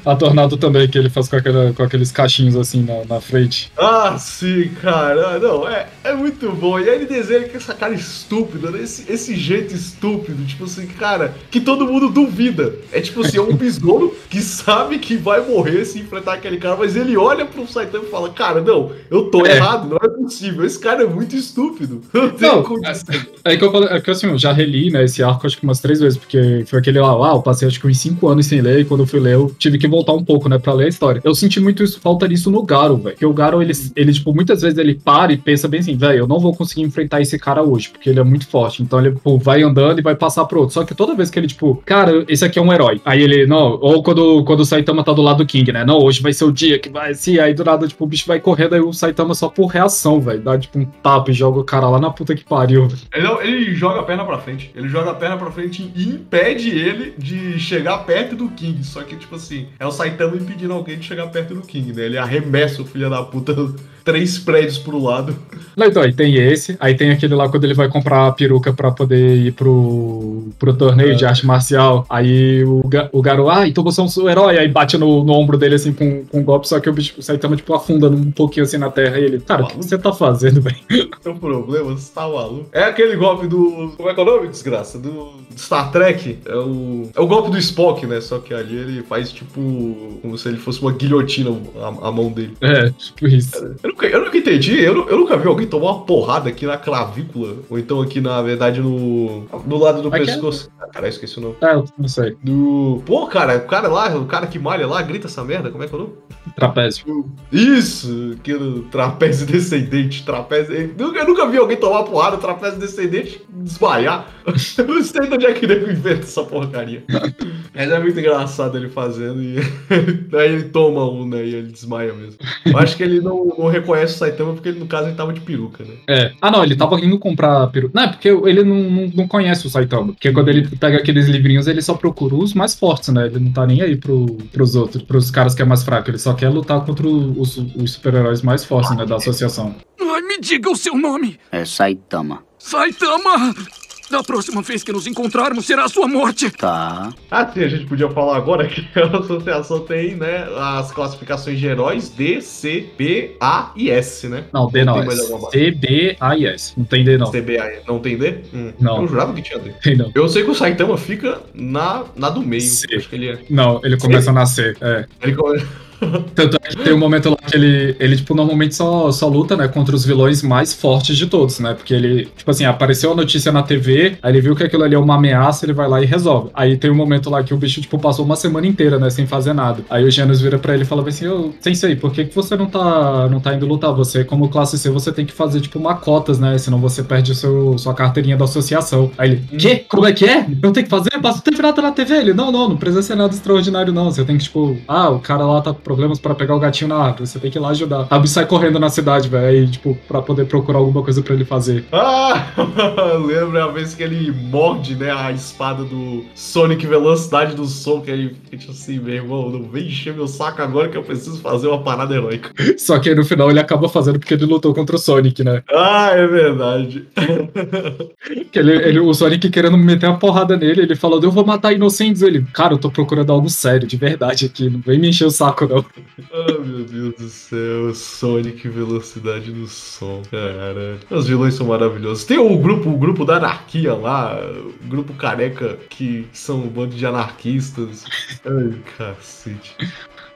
atornado. Atornado também, que ele faz com, aquela, com aqueles cachinhos assim na, na frente. Ah, sim, cara. Não, é, é muito bom. E aí ele desenha com essa cara estúpida, né? esse, esse jeito estúpido, tipo assim, cara, que todo mundo duvida. É tipo assim, é um besouro que sabe que vai morrer se enfrentar aquele cara, mas ele olha pro Saitama e fala, cara, não, eu tô É. errado, não é possível. Esse cara é muito estúpido. Não Não, condição. É que eu falei, é que assim, eu já reli, né, esse arco acho que umas três vezes, porque foi aquele lá, ah, eu passei acho que uns cinco anos sem ler, e quando eu fui ler, eu tive que voltar um pouco, né, pra ler a história. Eu senti muito isso, falta disso no Garo, velho. Porque o Garo, ele, ele, tipo, muitas vezes ele para e pensa bem assim, velho, eu não vou conseguir enfrentar esse cara hoje, porque ele é muito forte. Então ele, tipo, vai andando e vai passar pro outro. Só que toda vez que ele, tipo, cara, esse aqui é um herói. Aí ele, não, ou quando, quando o Saitama tá do lado do King, né, não, hoje vai ser o dia que vai, sim, aí do nada, tipo, o bicho vai correndo, aí o Saitama só por reação, velho, dá, tipo, um tapa e joga o cara lá na puta que pariu, velho. Ele, ele joga a perna pra frente. Ele joga a perna pra frente e impede ele de chegar perto do King. Só que, tipo assim, é o Saitama impedindo alguém de chegar perto do King, né? Ele arremessa o filho da puta três prédios pro lado. Não, então, aí tem esse, aí tem aquele lá quando ele vai comprar a peruca pra poder ir pro, pro torneio É. de arte marcial. Aí o, o garoto, ah, então você é um herói, aí bate no, no ombro dele assim com, com um golpe, só que o bicho o Saitama, tipo, afunda um pouquinho assim na terra. E ele, cara, o que você tá fazendo, velho? Tem um problema, você tá maluco. É aquele golpe do. Como é que é o nome, desgraça? Do Star Trek. É o. É o golpe do Spock, né? Só que ali ele faz tipo. Como se ele fosse uma guilhotina a, a mão dele. É, tipo isso. Nunca, eu nunca entendi, eu, eu nunca vi alguém tomar uma porrada aqui na clavícula. Ou então aqui, na verdade, no. No lado do Aqui é- pescoço. Ah, cara, esqueci o nome. É, eu não sei. Do. Pô, cara, o cara lá, o cara que malha lá, grita essa merda, como é que é o nome? Trapézio. Isso! Aquele trapézio descendente, trapézio. Eu nunca, eu nunca vi alguém tomar porrada, trapézio descendente, desmaiar. Eu não sei de onde é que ele inventa essa porcaria. Mas é muito engraçado ele fazendo e aí ele toma um, né? E ele desmaia mesmo. Eu acho que ele não, não reconhece o Saitama porque ele, no caso, ele tava de peruca, né? É. Ah, não, ele tava indo comprar peruca. Não, é porque ele não, não, não conhece o Saitama. Porque quando ele pega aqueles livrinhos, ele só procura os mais fortes, né? Ele não tá nem aí pro, pros outros, pros caras que é mais fraco. Ele só quer lutar contra os, os super-heróis mais fortes, né? Da associação. Ai, me diga o seu nome! É Saitama. Saitama! Da próxima vez que nos encontrarmos será a sua morte! Tá. Ah, sim, a gente podia falar agora que a associação tem, né, as classificações de heróis D, C, B, A e S, né? Não, D não. É C, B, A e S. Não tem D, não. C, B, A, não tem D? Hum, Não. Eu jurava que tinha D. Tem não. Eu sei que o Saitama fica na, na do meio. C. Acho que ele é. Não, ele começa a nascer. É. Ele come- Tanto é que tem um momento lá que ele, ele tipo, normalmente só, só luta, né, contra os vilões mais fortes de todos, né? Porque ele, tipo assim, apareceu a notícia na TV, aí ele viu que aquilo ali é uma ameaça, ele vai lá e resolve. Aí tem um momento lá que o bicho, tipo, passou uma semana inteira, né, sem fazer nada. Aí o Janus vira pra ele e fala assim, ô, Sensei, por que, que você não tá, não tá indo lutar? Você, como classe C, você tem que fazer, tipo, uma cotas, né? Senão você perde seu, sua carteirinha da associação. Aí ele, quê? Como é que é? Eu tenho que fazer? Passa o tempo na TV. Ele, não, não, não precisa ser nada extraordinário, não. Você tem que, tipo, ah, o cara lá tá problemas pra pegar o gatinho na árvore. Você tem que ir lá ajudar. O bicho sai correndo na cidade, velho. Aí, tipo, pra poder procurar alguma coisa pra ele fazer. Ah, lembra a vez que ele morde, né, a espada do Sonic Velocidade do Som, que ele fica assim, meu irmão, não vem encher meu saco agora que eu preciso fazer uma parada heróica. Só que aí no final ele acaba fazendo porque ele lutou contra o Sonic, né? Ah, é verdade. Que ele, ele, o Sonic querendo meter a porrada nele, ele falou, eu vou matar inocentes. Ele, cara, eu tô procurando algo sério, de verdade aqui. Não vem me encher o saco, não. Ah, meu Deus do céu, Sonic Velocidade do Som, cara. Os vilões são maravilhosos. Tem o grupo, o grupo da anarquia lá, o grupo careca, que são um bando de anarquistas. Ai, cacete.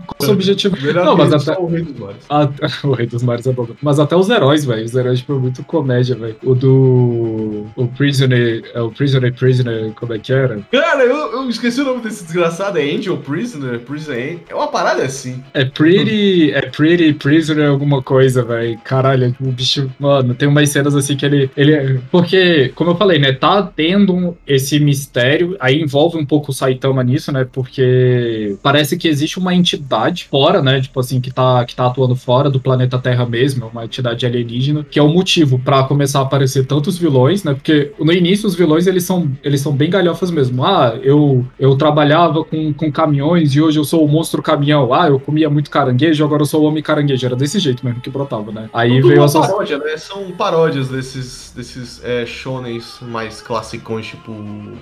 Qual o seu objetivo? Melhor Não, mas até- o Rei dos Mares. Ah, o Rei dos Mares é bom. Mas até os heróis, velho. Os heróis, tipo, é muito comédia, velho. O do. O Prisoner. É o Prisoner Prisoner, como é que era? Cara, eu, eu esqueci o nome desse desgraçado. É Angel Prisoner? Prisoner É uma parada assim. É Pretty. É Pretty Prisoner alguma coisa, velho. Caralho, o bicho. Mano, tem umas cenas assim que ele. ele porque, como eu falei, né? Tá tendo esse mistério. Aí envolve um pouco o Saitama nisso, né? Porque parece que existe uma entidade fora, né? Tipo assim, que tá, que tá atuando fora do planeta Terra mesmo, uma entidade alienígena, que é o motivo pra começar a aparecer tantos vilões, né? Porque no início os vilões eles são, eles são bem galhofas mesmo. Ah, eu, eu trabalhava com, com caminhões e hoje eu sou o monstro caminhão. Ah, eu comia muito caranguejo, agora eu sou o homem caranguejo. Era desse jeito mesmo que brotava, né? Aí Tudo veio uma a soci- paródia, né? São paródias desses, desses é, shonens mais classicões, tipo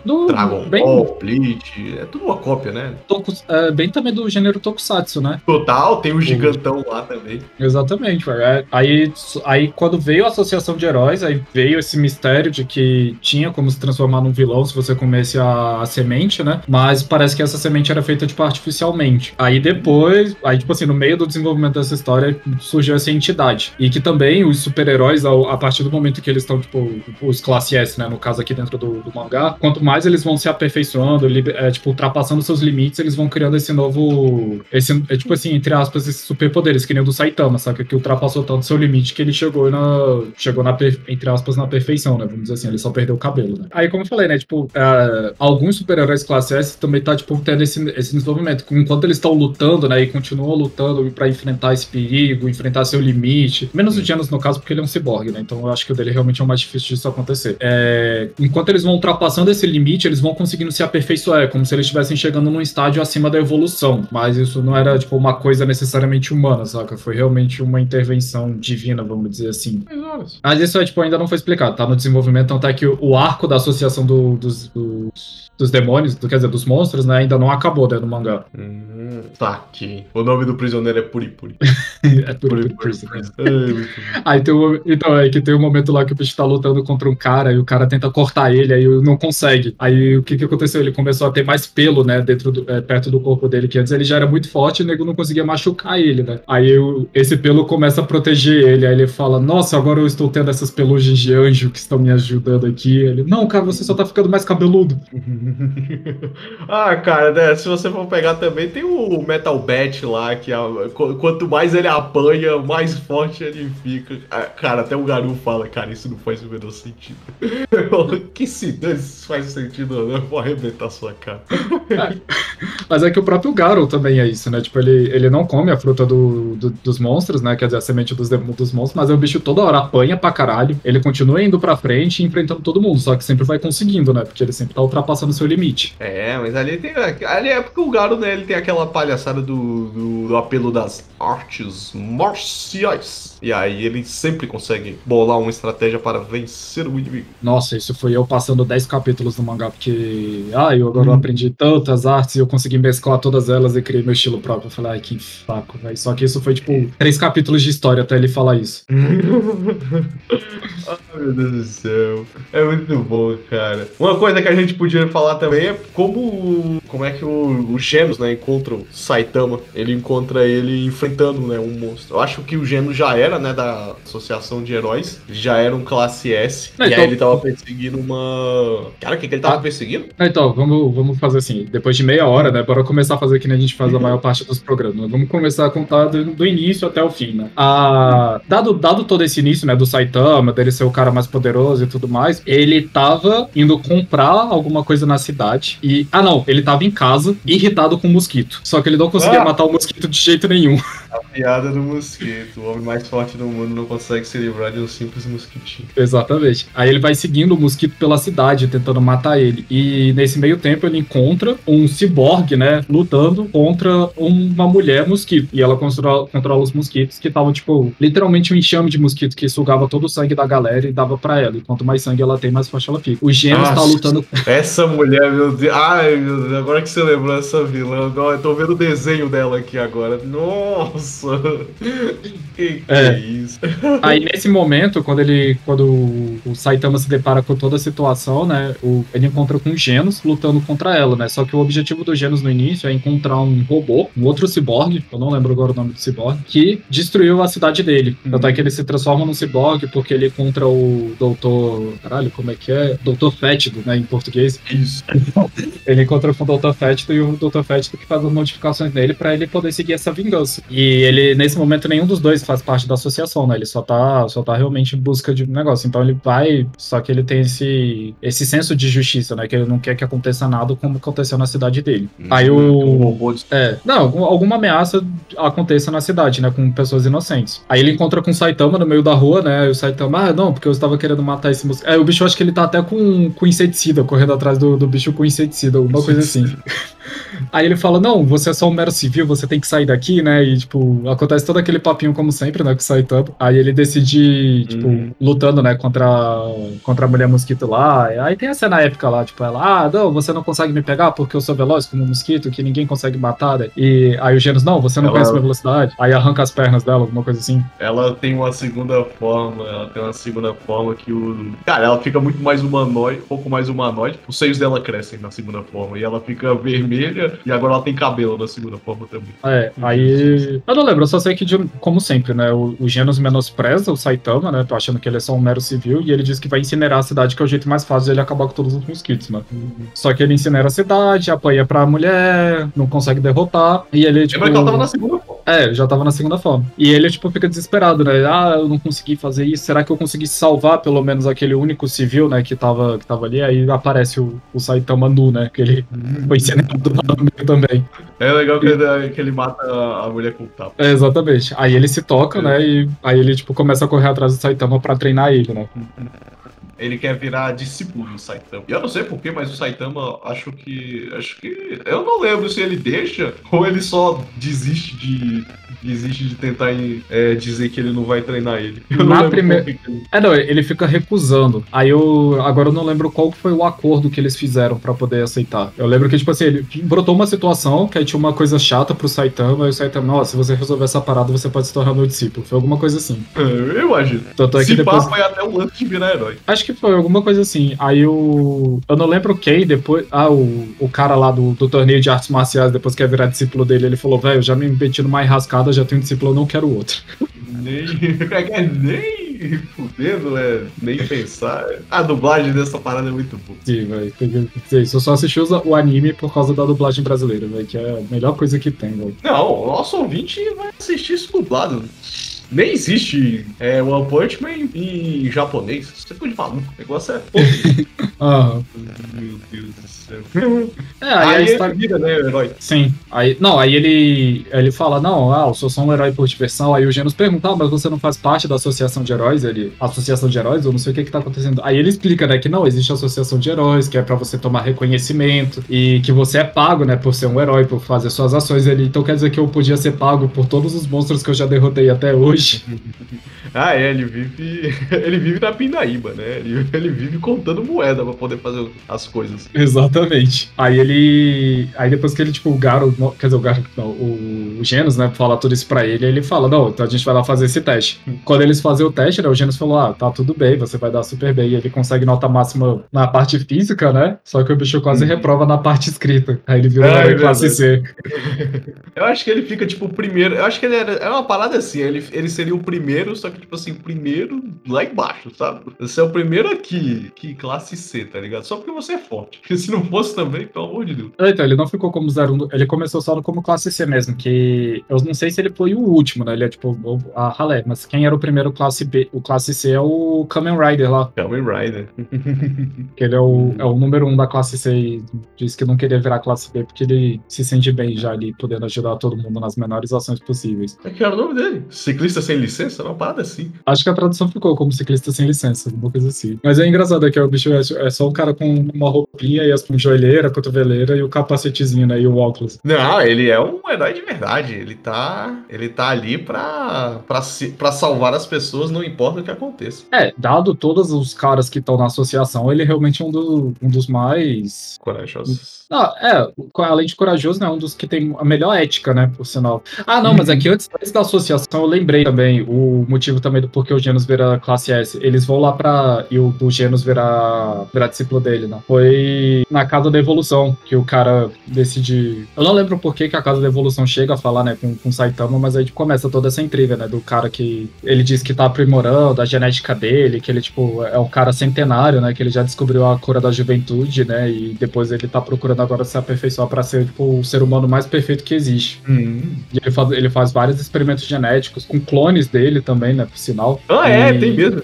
do- Dragon bem, Ball, Bleach. É tudo uma cópia, né? tokus- é, bem também do gênero Tokusatsu, né? Total, tem o gigantão lá também. Exatamente, velho. É, Aí, aí quando veio a associação de heróis, aí veio esse mistério de que tinha como se transformar num vilão se você comesse a, a semente, né? Mas parece que essa semente era feita, tipo, artificialmente. Aí depois, aí, tipo assim, no meio do desenvolvimento dessa história, surgiu essa entidade. E que também os super-heróis, a partir do momento que eles estão, tipo, os classe S, né? No caso aqui dentro do, do mangá, quanto mais eles vão se aperfeiçoando, é, tipo, ultrapassando seus limites, eles vão criando esse novo. Esse, é, tipo assim, entre aspas, esses superpoderes, que nem o do Saitama, saca? Que ultrapassou tanto seu limite que ele chegou na. Chegou na, entre aspas, na perfeição, né? Vamos dizer assim, ele só perdeu o cabelo, né? Aí, como eu falei, né? Tipo, é, alguns super-heróis classe S também tá, tipo, tendo esse, esse desenvolvimento. Enquanto eles estão lutando, né? E continuam lutando pra enfrentar esse perigo, enfrentar seu limite. Menos o Janus, no caso, porque ele é um ciborgue, né? Então eu acho que o dele realmente é o mais difícil disso acontecer. É, enquanto eles vão ultrapassando esse limite, eles vão conseguindo se aperfeiçoar. É como se eles estivessem chegando num estágio acima da evolução. Mas isso não era, tipo, uma coisa necessariamente humana, saca? Foi realmente uma intervenção divina, vamos dizer assim. Mas isso é, tipo, ainda não foi explicado, tá no desenvolvimento, tanto é que o, arco da associação do- dos, dos, dos demônios, do- quer dizer, dos monstros, né, ainda não acabou, né, no mangá. Hum, tá aqui. O nome do prisioneiro é Puripuri. é. Ai, muito bom. Aí tem um, então, é que tem um momento lá que o bicho tá lutando contra um cara e o cara tenta cortar ele, aí não consegue. Aí o que que aconteceu? Ele começou a ter mais pelo, né, dentro do, é, perto do corpo dele, que antes ele já era muito forte e o nego não conseguia machucar ele, né? Aí o- esse pelo começa a proteger ele, aí ele fala, nossa, agora eu estou tendo essas pelugens de anjo que estão me ajudando aqui. Ele, não, cara, você só tá ficando mais cabeludo. ah, cara, né, se você for pegar também, tem o, o Metal Bat lá, que a, quanto mais ele apanha, mais forte ele fica. Ah, cara, até o Garu fala, cara, isso não faz o menor sentido. que se dane se faz sentido ou não, eu vou arrebentar sua cara. É. Mas é que o próprio Garo também é isso, né? Tipo, ele, ele não come a fruta do, do, dos monstros, né? Quer dizer, a semente dos, dos monstros, mas é um bicho toda hora apanha pra caralho. Ele continua indo pra frente e enfrentando todo mundo, só que sempre vai conseguindo, né? Porque ele sempre tá ultrapassando o seu limite. É, mas ali tem. Ali é porque o Garo, né? Ele tem aquela palhaçada do, do, do apelo das artes marciais. E aí ele sempre consegue bolar uma estratégia para vencer o inimigo. Nossa, isso foi eu passando 10 capítulos no mangá, porque. Ah, eu agora hum. aprendi tantas artes e eu consegui mesclar todas elas e criei meu estilo próprio. Eu falei, ai, que saco, velho. Só que isso foi tipo três capítulos de história até ele falar isso. meu Deus do céu. É muito bom, cara. Uma coisa que a gente podia falar também é como. Como é que o, o Genos, né, encontra o Saitama. Ele encontra ele enfrentando, né, um monstro. Eu acho que o Genos já era, né, da Associação de Heróis. Já era um classe S. Não, e então... aí ele tava perseguindo uma. Cara, o que, que ele tava ah, perseguindo? Então, vamos, vamos fazer assim. Depois de meia hora, né? Bora começar a fazer que a gente faz a maior parte dos programas. Vamos começar a contar do, do início até o fim, né? Ah, dado, dado todo esse início, né? Do Saitama, dele ser o cara mais poderoso e tudo mais, ele tava indo comprar alguma coisa na cidade. E. Ah, não, ele tava em casa, irritado com o mosquito. Só que ele não conseguia ah. matar o mosquito de jeito nenhum. Piada do mosquito. O homem mais forte do mundo não consegue se livrar de um simples mosquitinho. Exatamente. Aí ele vai seguindo o mosquito pela cidade, tentando matar ele. E nesse meio tempo ele encontra um ciborgue, né? Lutando contra uma mulher mosquito. E ela controla, controla os mosquitos que estavam, tipo, literalmente um enxame de mosquito que sugava todo o sangue da galera e dava para ela. E quanto mais sangue ela tem, mais forte ela fica. O Genos tá lutando. Essa mulher, meu Deus. Ai, meu Deus. Agora que você lembrou essa vilã, eu tô vendo o desenho dela aqui agora. Nossa! que, que é. é isso? Aí nesse momento, quando ele. Quando o Saitama se depara com toda a situação, né? O, ele encontra com o Genos lutando contra ela, né? Só que o objetivo do Genos no início é encontrar um robô, um outro ciborgue, eu não lembro agora o nome do ciborgue, que destruiu a cidade dele. Hum. Tanto é que ele se transforma num ciborgue porque ele encontra o doutor. Caralho, como é que é? Doutor Fétido, né? Em português. Isso. ele encontra com o Doutor Fétido e o Doutor Fétido que faz as modificações nele para ele poder seguir essa vingança. E ele, nesse momento, nenhum dos dois faz parte da associação, né? Ele só tá, só tá realmente em busca de um negócio. Então ele vai, só que ele tem esse, esse senso de justiça, né? Que ele não quer que aconteça nada como aconteceu na cidade dele. Hum, Aí o. Um de... É. Não, alguma ameaça aconteça na cidade, né? Com pessoas inocentes. Aí ele encontra com o Saitama no meio da rua, né? E o Saitama, ah, não, porque eu estava querendo matar esse mosquito. É, o bicho acho que ele tá até com, com inseticida, correndo atrás do, do bicho com inseticida, alguma coisa assim. Aí ele fala: Não, você é só um mero civil, você tem que sair daqui, né? E, tipo, acontece todo aquele papinho, como sempre, né? Com o Saitama. Aí ele decide, tipo, uhum. lutando, né? Contra, contra a mulher mosquito lá. Aí tem a cena épica lá, tipo, ela: Ah, não, você não consegue me pegar porque eu sou veloz como um mosquito, que ninguém consegue matar. Né? E aí o Genos: Não, você não ela... conhece minha velocidade. Aí arranca as pernas dela, alguma coisa assim. Ela tem uma segunda forma, ela tem uma segunda forma que o. Cara, ela fica muito mais humanoide, um pouco mais humanoide. Os seios dela crescem na segunda forma. E ela fica vermelha e agora ela tem cabelo na segunda forma também. É, aí. Eu não lembro, eu só sei que, como sempre, né? O, o Genos menospreza o Saitama, né? Tô achando que ele é só um mero civil, e ele diz que vai incinerar a cidade, que é o jeito mais fácil de ele acabar com todos os mosquitos, né? Só que ele incinera a cidade, apanha pra mulher, não consegue derrotar, e ele, tipo. Lembra que ela tava na segunda forma. É, já tava na segunda forma. E ele, tipo, fica desesperado, né? Ah, eu não consegui fazer isso. Será que eu consegui salvar pelo menos aquele único civil, né, que tava, que tava ali? Aí aparece o, o Saitama nu, né? Que ele foi incinerado também. É legal que ele, que ele mata a mulher com o tapa. É, exatamente. Aí ele se toca, é. né? E aí ele, tipo, começa a correr atrás do Saitama pra treinar ele, né? Ele quer virar discípulo do Saitama. E eu não sei porquê, mas o Saitama acho que. Acho que. Eu não lembro se ele deixa ou ele só desiste de. Desiste de tentar é, dizer que ele não vai treinar ele. Eu Na primeira. Ele... É, não, ele fica recusando. Aí eu. Agora eu não lembro qual foi o acordo que eles fizeram para poder aceitar. Eu lembro que, tipo assim, ele brotou uma situação que aí tinha uma coisa chata pro Saitama, e o Saitama, ó, se você resolver essa parada, você pode se tornar meu discípulo. Foi alguma coisa assim. É, eu imagino. Tanto é que se depois... pá, foi até o lance de virar herói. Acho que foi alguma coisa assim. Aí o. Eu não lembro quem, depois. Ah, o, o cara lá do, do torneio de artes marciais, depois que ia virar discípulo dele, ele falou: velho, já me meti numa já tenho um discípulo, eu não quero outro. Nem. Nem nem fudendo, né? Nem pensar. A dublagem dessa parada é muito boa. Sim, velho. Eu só assisti o anime por causa da dublagem brasileira, velho, que é a melhor coisa que tem, velho. Não, o nosso ouvinte vai assistir isso dublado. Nem existe é, One Punch Man em, japonês. Você pode falar, o negócio é ah. Meu Deus do céu. É, aí, aí a história... ele vira, né, o herói. Sim. Aí, não, aí ele, ele fala, não, ah, eu sou só um herói por diversão. Aí o Genos pergunta, ah, mas você não faz parte da associação de heróis? Ele, associação de heróis? Eu não sei o que que tá acontecendo. Aí ele explica, né, que não, existe a associação de heróis, que é pra você tomar reconhecimento e que você é pago, né, por ser um herói, por fazer suas ações. Ele, então quer dizer que eu podia ser pago por todos os monstros que eu já derrotei até hoje. ah, é, ele vive. Ele vive na pindaíba, né? Ele, ele vive contando moeda pra poder fazer as coisas. Exatamente. Aí ele. Aí depois que ele, tipo, o Garo. Quer dizer, o Garo. Não, o, o Genos, né? Fala tudo isso pra ele. Ele fala: Não, então a gente vai lá fazer esse teste. Quando eles fazem o teste, né? O Genos falou: Ah, tá tudo bem, você vai dar super bem. E ele consegue nota máxima na parte física, né? Só que o bicho quase uhum. reprova na parte escrita. Aí ele vira é, classe C. Eu acho que ele fica, tipo, o primeiro. Eu acho que ele era. É uma parada assim. Ele, ele seria o primeiro, só que, tipo assim, o primeiro lá embaixo, sabe? Você é o primeiro aqui, que classe C, tá ligado? Só porque você é forte. Porque se não fosse também, pelo amor de Deus. É, então, ele não ficou como 01, ele começou só como classe C mesmo, que eu não sei se ele foi o último, né? Ele é tipo a ralé, mas quem era o primeiro classe B, o classe C é o Kamen Rider lá. Kamen Rider. que ele é o, é o número um da classe C e disse que não queria virar classe B porque ele se sente bem já ali, podendo ajudar todo mundo nas menores ações possíveis. É que era o nome dele? Ciclista sem licença? Uma parada assim. Acho que a tradução ficou como ciclista sem licença, uma coisa assim. Mas é engraçado é que o bicho é, é só um cara com uma roupinha e as com joelheira, cotoveleira e o capacetezinho, né? E o óculos. Não, ele é um herói de verdade. Ele tá, ele tá ali pra, pra, pra salvar as pessoas, não importa o que aconteça. É, dado todos os caras que estão na associação, ele é realmente um, do, um dos mais. Corajosos. Não, é, além de corajoso, né? Um dos que tem a melhor ética, né? Por sinal. Ah, não, mas aqui antes, antes da associação eu lembrei também o motivo também do porquê o Genos vira classe S. Eles vão lá pra. E o, o Genos virar, virar discípulo dele, né? Foi na Casa da Evolução que o cara decide. Eu não lembro por que, a Casa da Evolução chega a falar, né, com, com Saitama, mas aí começa toda essa intriga, né? Do cara que ele diz que tá aprimorando a genética dele, que ele, tipo, é um cara centenário, né? Que ele já descobriu a cura da juventude, né? E depois ele tá procurando agora se aperfeiçoar pra ser, tipo, o ser humano mais perfeito que existe. Uhum. E ele faz, ele faz vários experimentos genéticos com clones dele também, né? Por sinal. Ah, é, e... tem mesmo.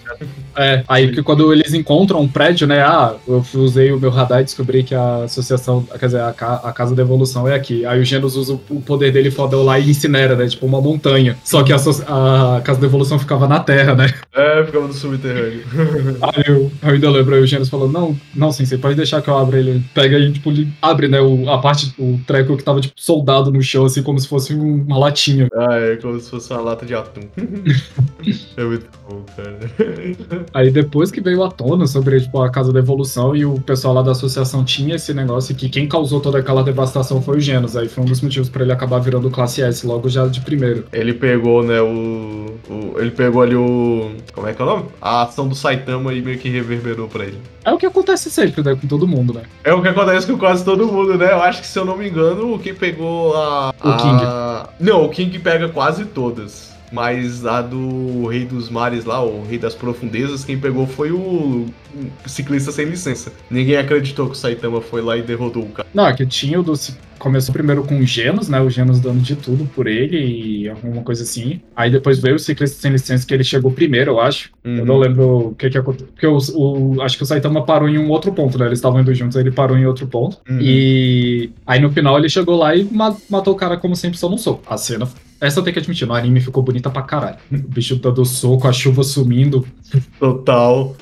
É, aí que quando eles encontram um prédio, né? Ah, eu usei o meu radar e descobri que a associação, quer dizer, a, a Casa da Evolução é aqui. Aí o Genos usa o poder dele fodão lá e incinera, né? Tipo uma montanha. Só que a, a Casa da Evolução ficava na Terra, né? É, ficava no subterrâneo. aí eu, eu ainda lembro, aí o Genos falou, não, não, sim, você pode deixar que eu abra ele. Pega aí, tipo, abre, né? O, a parte, o treco que tava, tipo, soldado no chão, assim, como se fosse uma latinha. Ah, é, como se fosse uma lata de atum. é muito bom, cara. Aí depois que veio à tona sobre tipo, a Casa da Evolução e o pessoal lá da associação tinha esse negócio que quem causou toda aquela devastação foi o Genos. Aí foi um dos motivos para ele acabar virando classe S logo já de primeiro. Ele pegou, né, o, o, Ele pegou ali o. Como é que é o nome? A ação do Saitama e meio que reverberou pra ele. É o que acontece sempre, né? Com todo mundo, né? É o que acontece com quase todo mundo, né? Eu acho que, se eu não me engano, o que pegou a. O a... King. Não, o King pega quase todas. Mas a do Rei dos Mares lá, o Rei das Profundezas, quem pegou foi o ciclista sem licença. Ninguém acreditou que o Saitama foi lá e derrotou o cara. Não, é que tinha o do. Começou primeiro com o Genos, né? O Genos dando de tudo por ele e alguma coisa assim. Aí depois veio o ciclista sem licença, que ele chegou primeiro, eu acho. Uhum. Eu não lembro o que que aconteceu. Porque o, o, acho que o Saitama parou em um outro ponto, né? Eles estavam indo juntos, aí ele parou em outro ponto. Uhum. E aí no final ele chegou lá e matou o cara como sempre, só não soco. A cena essa eu tenho que admitir, no anime ficou bonita pra caralho. O bicho dando soco, a chuva sumindo. Total.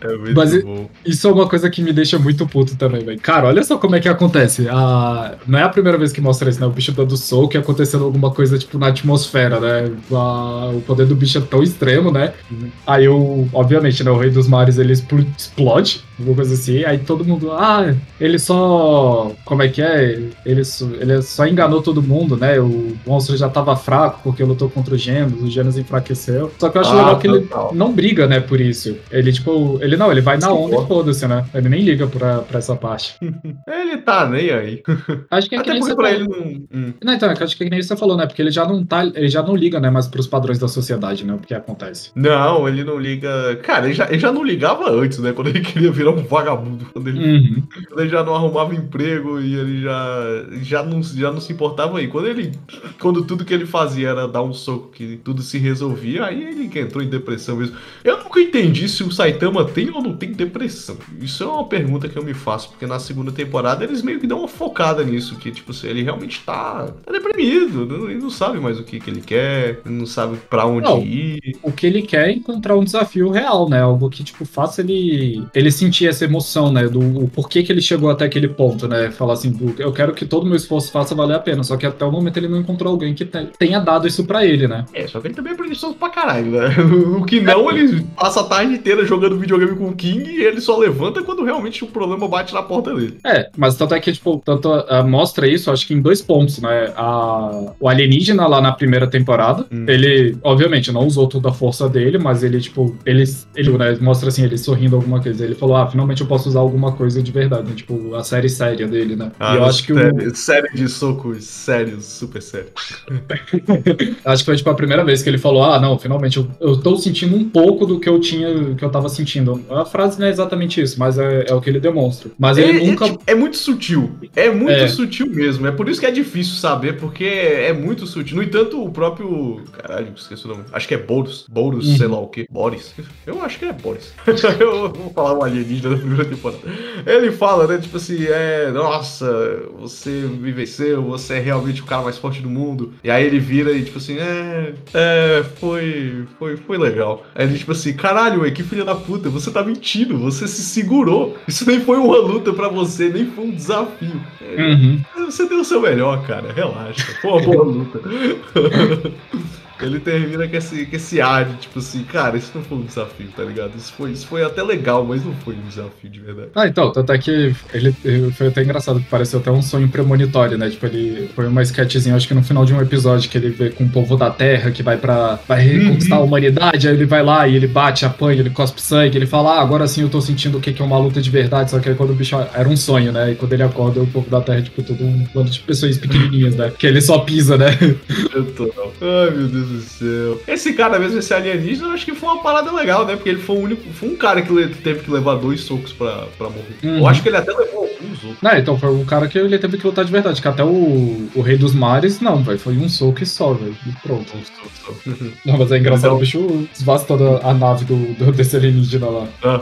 É muito Mas bom. isso é uma coisa que me deixa muito puto também, velho. Cara, olha só como é que acontece. A... Não é a primeira vez que mostra isso, né? O bicho dando soco e acontecendo alguma coisa, tipo, na atmosfera, né? A... O poder do bicho é tão extremo, né? Uhum. Aí, o... obviamente, né? O Rei dos Mares, ele explode, alguma coisa assim. Aí todo mundo, ah, ele só... Como é que é? Ele, ele só enganou todo mundo, né? O monstro já tava fraco porque lutou contra o Genos, o Genos enfraqueceu. Só que eu acho ah, legal que ele não briga, né, por isso. Ele, tipo tipo, ele não, ele vai na onda e foda-se, né? Ele nem liga pra, pra essa parte. Ele tá nem aí. Acho que é que Até porque você pra falou. ele não. Hum. Não, então, é que acho que é que nem você falou, né? Porque ele já não tá, ele já não liga, né, mais pros padrões da sociedade, né? O que acontece. Não, ele não liga. Cara, ele já, ele já não ligava antes, né? Quando ele queria virar um vagabundo. Quando ele, Uhum. quando ele já não arrumava emprego e ele já, já, não, já não se importava aí. Quando ele. Quando tudo que ele fazia era dar um soco que tudo se resolvia, aí ele que entrou em depressão mesmo. Eu nunca entendi se o Saitama tem ou não tem depressão. Isso é uma pergunta que eu me faço, porque na segunda temporada eles meio que dão uma focada nisso, que tipo, se ele realmente tá, tá deprimido, não- ele não sabe mais o que, que ele quer, não sabe pra onde Não. ir. O que ele quer é encontrar um desafio real, né? Algo que, tipo, faça ele, ele sentir essa emoção, né? Do porquê que ele chegou até aquele ponto, né? Falar assim, eu quero que todo o meu esforço faça valer a pena. Só que até o momento ele não encontrou alguém que te- tenha dado isso pra ele, né? É, só que ele também é preguiçoso pra caralho, né? O que não, ele passa a tarde inteira jogando videogame com o King e ele só levanta quando realmente o problema bate na porta dele. É, mas tanto é que, tipo, tanto ah, mostra isso, acho que em dois pontos, né? A, o alienígena lá na primeira temporada, Hum. ele, obviamente, não usou toda a força dele, mas ele, tipo, ele, ele né, mostra assim, ele sorrindo alguma coisa. Ele falou, ah, finalmente eu posso usar alguma coisa de verdade, né? Tipo, a série séria dele, né? e eu acho que o, série, série de socos sérios, super sério. Acho que foi tipo a primeira vez que ele falou: Ah, não, finalmente eu, eu tô sentindo um pouco do que eu tinha, que eu tava sentindo. A frase não é exatamente isso, mas é, é o que ele demonstra. Mas ele é, nunca. é, tipo, é muito sutil. É muito É. sutil mesmo. É por isso que é difícil saber, porque é muito sutil. No entanto, o próprio. Caralho, esqueci o nome. Acho que é Boros. Boros, Uhum. sei lá o quê. Boris. Eu acho que é Boris. eu vou falar um alienígena da primeira temporada. Ele fala, né? Tipo assim, é. Nossa, você me venceu, você é realmente o cara mais forte do mundo. E aí ele vira e, tipo assim, é. É, foi. Foi, foi legal. Aí ele, tipo assim, caralho, ué, que filha da puta, você tá mentindo, você se segurou. Isso nem foi uma luta pra você, nem foi um desafio. Uhum. Você deu o seu melhor, cara, relaxa. Foi uma boa luta. Ele termina com esse, com esse ar de tipo assim, cara, isso não foi um desafio, tá ligado? Isso foi, isso foi até legal, mas não foi um desafio de verdade. Ah, então, tanto é que ele, ele- foi até engraçado, que pareceu até um sonho premonitório, né? Tipo, ele foi uma sketchzinha, acho que no final de um episódio, que ele vê com o povo da Terra, que vai pra vai reconquistar a humanidade, aí ele vai lá e ele bate, apanha, ele cospe sangue, ele fala, ah, agora sim eu tô sentindo o que é uma luta de verdade, só que aí quando o bicho era um sonho, né? E quando ele acorda, o povo da Terra é tipo todo um bando de pessoas pequenininhas, né? Que ele só pisa, né? Eu tô, não. Ai, meu Deus do céu. Esse cara mesmo, esse alienígena, eu acho que foi uma parada legal, né? Porque ele foi o único. Foi um cara que teve que levar dois socos pra, pra morrer. Uhum. Eu acho que ele até levou alguns outros. Não, então foi o cara que ele teve que lutar de verdade, que até o, o Rei dos Mares, não, velho, foi um soco e só, velho, e pronto. Um soco só. Não, mas é engraçado, Então- o bicho desvasta toda a nave do, do, desse alienígena lá. Ah.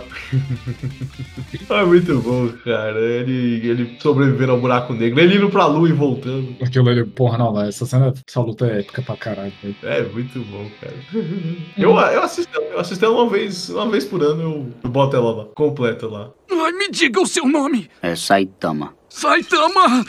ah, muito bom, cara. Ele, ele sobrevivendo ao buraco negro, ele indo pra lua e voltando. Aquilo ali, porra, não, velho, essa cena, essa luta é épica pra caralho, velho. É muito bom, cara. Eu, eu assisto, eu assisto ela uma vez, uma vez por ano, eu, eu boto ela lá, completa lá. Ai, me diga o seu nome. É Saitama. Saitama!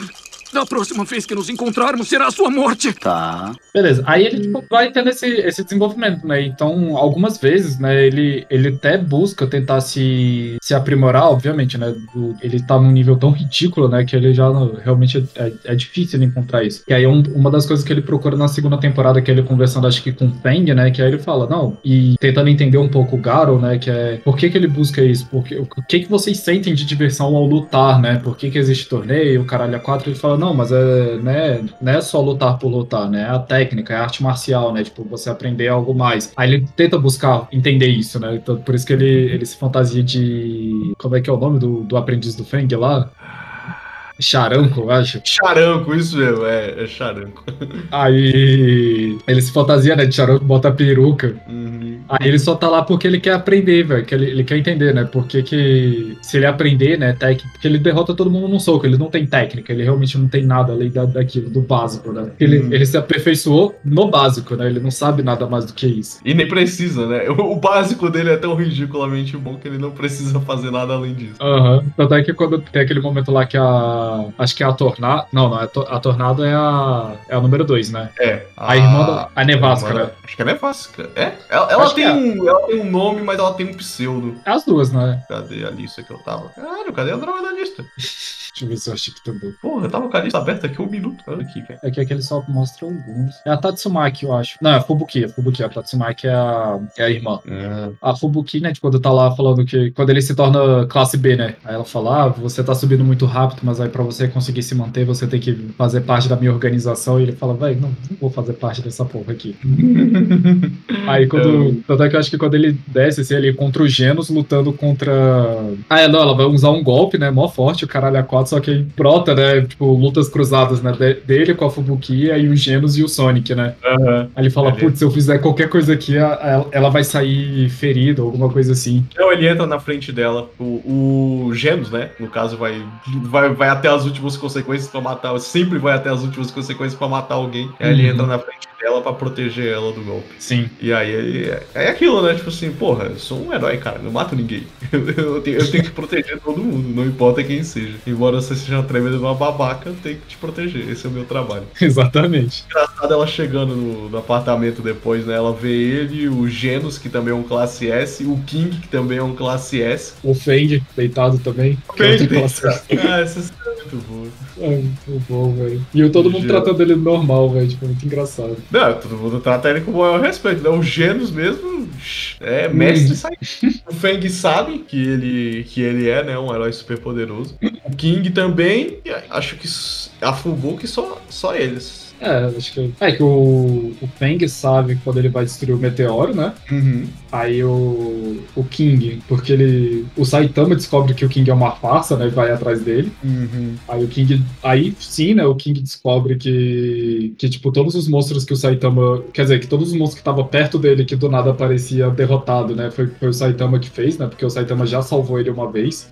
Da próxima vez que nos encontrarmos será a sua morte. Tá. Beleza, aí ele tipo, vai tendo esse, esse desenvolvimento, né? Então, algumas vezes, né, ele, ele até busca tentar se, se aprimorar, obviamente, né? do- ele tá num nível tão ridículo, né? Que ele já realmente é, é difícil ele encontrar isso. E aí, um- uma das coisas que ele procura na segunda temporada, que é ele conversando, acho que com o Feng, né? Que aí ele fala, não, e tentando entender um pouco o Garo, né? Que é por que, que ele busca isso? Porque, o que, que vocês sentem de diversão ao lutar, né? Por que, que existe torneio, o caralho a quatro? Ele fala, não, mas é, né, não é só lutar por lutar, né? É a técnica, é a arte marcial, né? Tipo, você aprender algo mais. Aí ele tenta buscar entender isso, né? Então, por isso que ele, ele se fantasia de. Como é que é o nome do, do aprendiz do Feng lá? Charanco, eu acho. Charanco, isso mesmo, é, é charanco. Aí ele se fantasia, né? De charanco, bota a peruca. Uhum. Aí ele só tá lá porque ele quer aprender, velho. Que ele, ele quer entender, né? Porque que se ele aprender, né? Técnica, porque ele derrota todo mundo num soco. Ele não tem técnica, ele realmente não tem nada além da, daquilo, do básico, né? Ele, Hum. ele se aperfeiçoou no básico, né? Ele não sabe nada mais do que isso. E nem precisa, né? O, básico dele é tão ridiculamente bom que ele não precisa fazer nada além disso. Aham. Tanto é que quando tem aquele momento lá que a. Acho que é a Tornado. Não, não, a, to, a Tornado é a. É a número 2, né? É. A, irmã da. A Nevasca, irmã- né? Acho que é Nevasca. É? Ela, ela tem, É. um, ela tem um nome, mas ela tem um pseudo. É as duas, né? Cadê a lista que eu tava? Caralho, cadê a droga da lista? Deixa eu ver se eu achei que também. Porra, eu tava com a lista aberta aqui um minuto. Olha aqui, cara. É que aqui ele só mostra alguns. É a Tatsumaki, eu acho. Não, é a Fubuki. A Fubuki. A Tatsumaki é a, é a irmã. A Fubuki, né, de quando tá lá falando que. Quando ele se torna classe B, né? Aí ela fala: ah, você tá subindo muito rápido, mas aí pra você conseguir se manter, você tem que fazer parte da minha organização. E ele fala: véi, não, não vou fazer parte dessa porra aqui. Aí quando. Tanto é que eu acho que quando ele desce, assim, ele contra os Genos lutando contra. Ah, é, não, ela vai usar um golpe, né? Mó forte, o caralho a 4, só que aí brota, né? Tipo, lutas cruzadas, né? de- dele com a Fubuki, aí o Genos e o Sonic, né? Aham. Aí ele fala, Ele- putz, se eu fizer qualquer coisa aqui, a- a- ela vai sair ferida, alguma coisa assim. Não, ele entra na frente dela. O, o Genos, né? No caso, vai, vai, vai até as últimas consequências pra matar. Sempre vai até as últimas consequências pra matar alguém. Aí ele Uhum. entra na frente dela pra proteger ela do golpe. Sim. E aí é, é aquilo, né? Tipo assim, porra, eu sou um herói, cara, não mato ninguém. Eu tenho, eu tenho que proteger todo mundo, não importa quem seja. Embora você seja uma tremenda de uma babaca, eu tenho que te proteger. Esse é o meu trabalho. Exatamente. Engraçado ela chegando no, no apartamento depois, né? Ela vê ele, o Genos, que também é um classe S, o King, que também é um classe S. O Feng, deitado também. classe. Ah, essa cena é muito boa. É muito bom, velho. E o todo mundo Gelo. tratando ele normal, velho. Tipo, muito engraçado. Não, todo mundo trata ele com o maior respeito, né? O Genos mesmo é mestre Hum. sai. O Feng sabe que ele, que ele é, né? Um herói super poderoso. O King também, e acho que s- a Fubuki só, só eles. É, acho que. É que o, o Feng sabe quando ele vai destruir o meteoro, né? Aí o, o King, porque ele. O Saitama descobre que o King é uma farsa, né? E vai atrás dele. Aí o King. Aí sim, né? O King descobre que. Que, tipo, todos os monstros que o Saitama. Quer dizer, que todos os monstros que estavam perto dele, que do nada aparecia derrotado, né? Foi, foi o Saitama que fez, né? Porque o Saitama já salvou ele uma vez.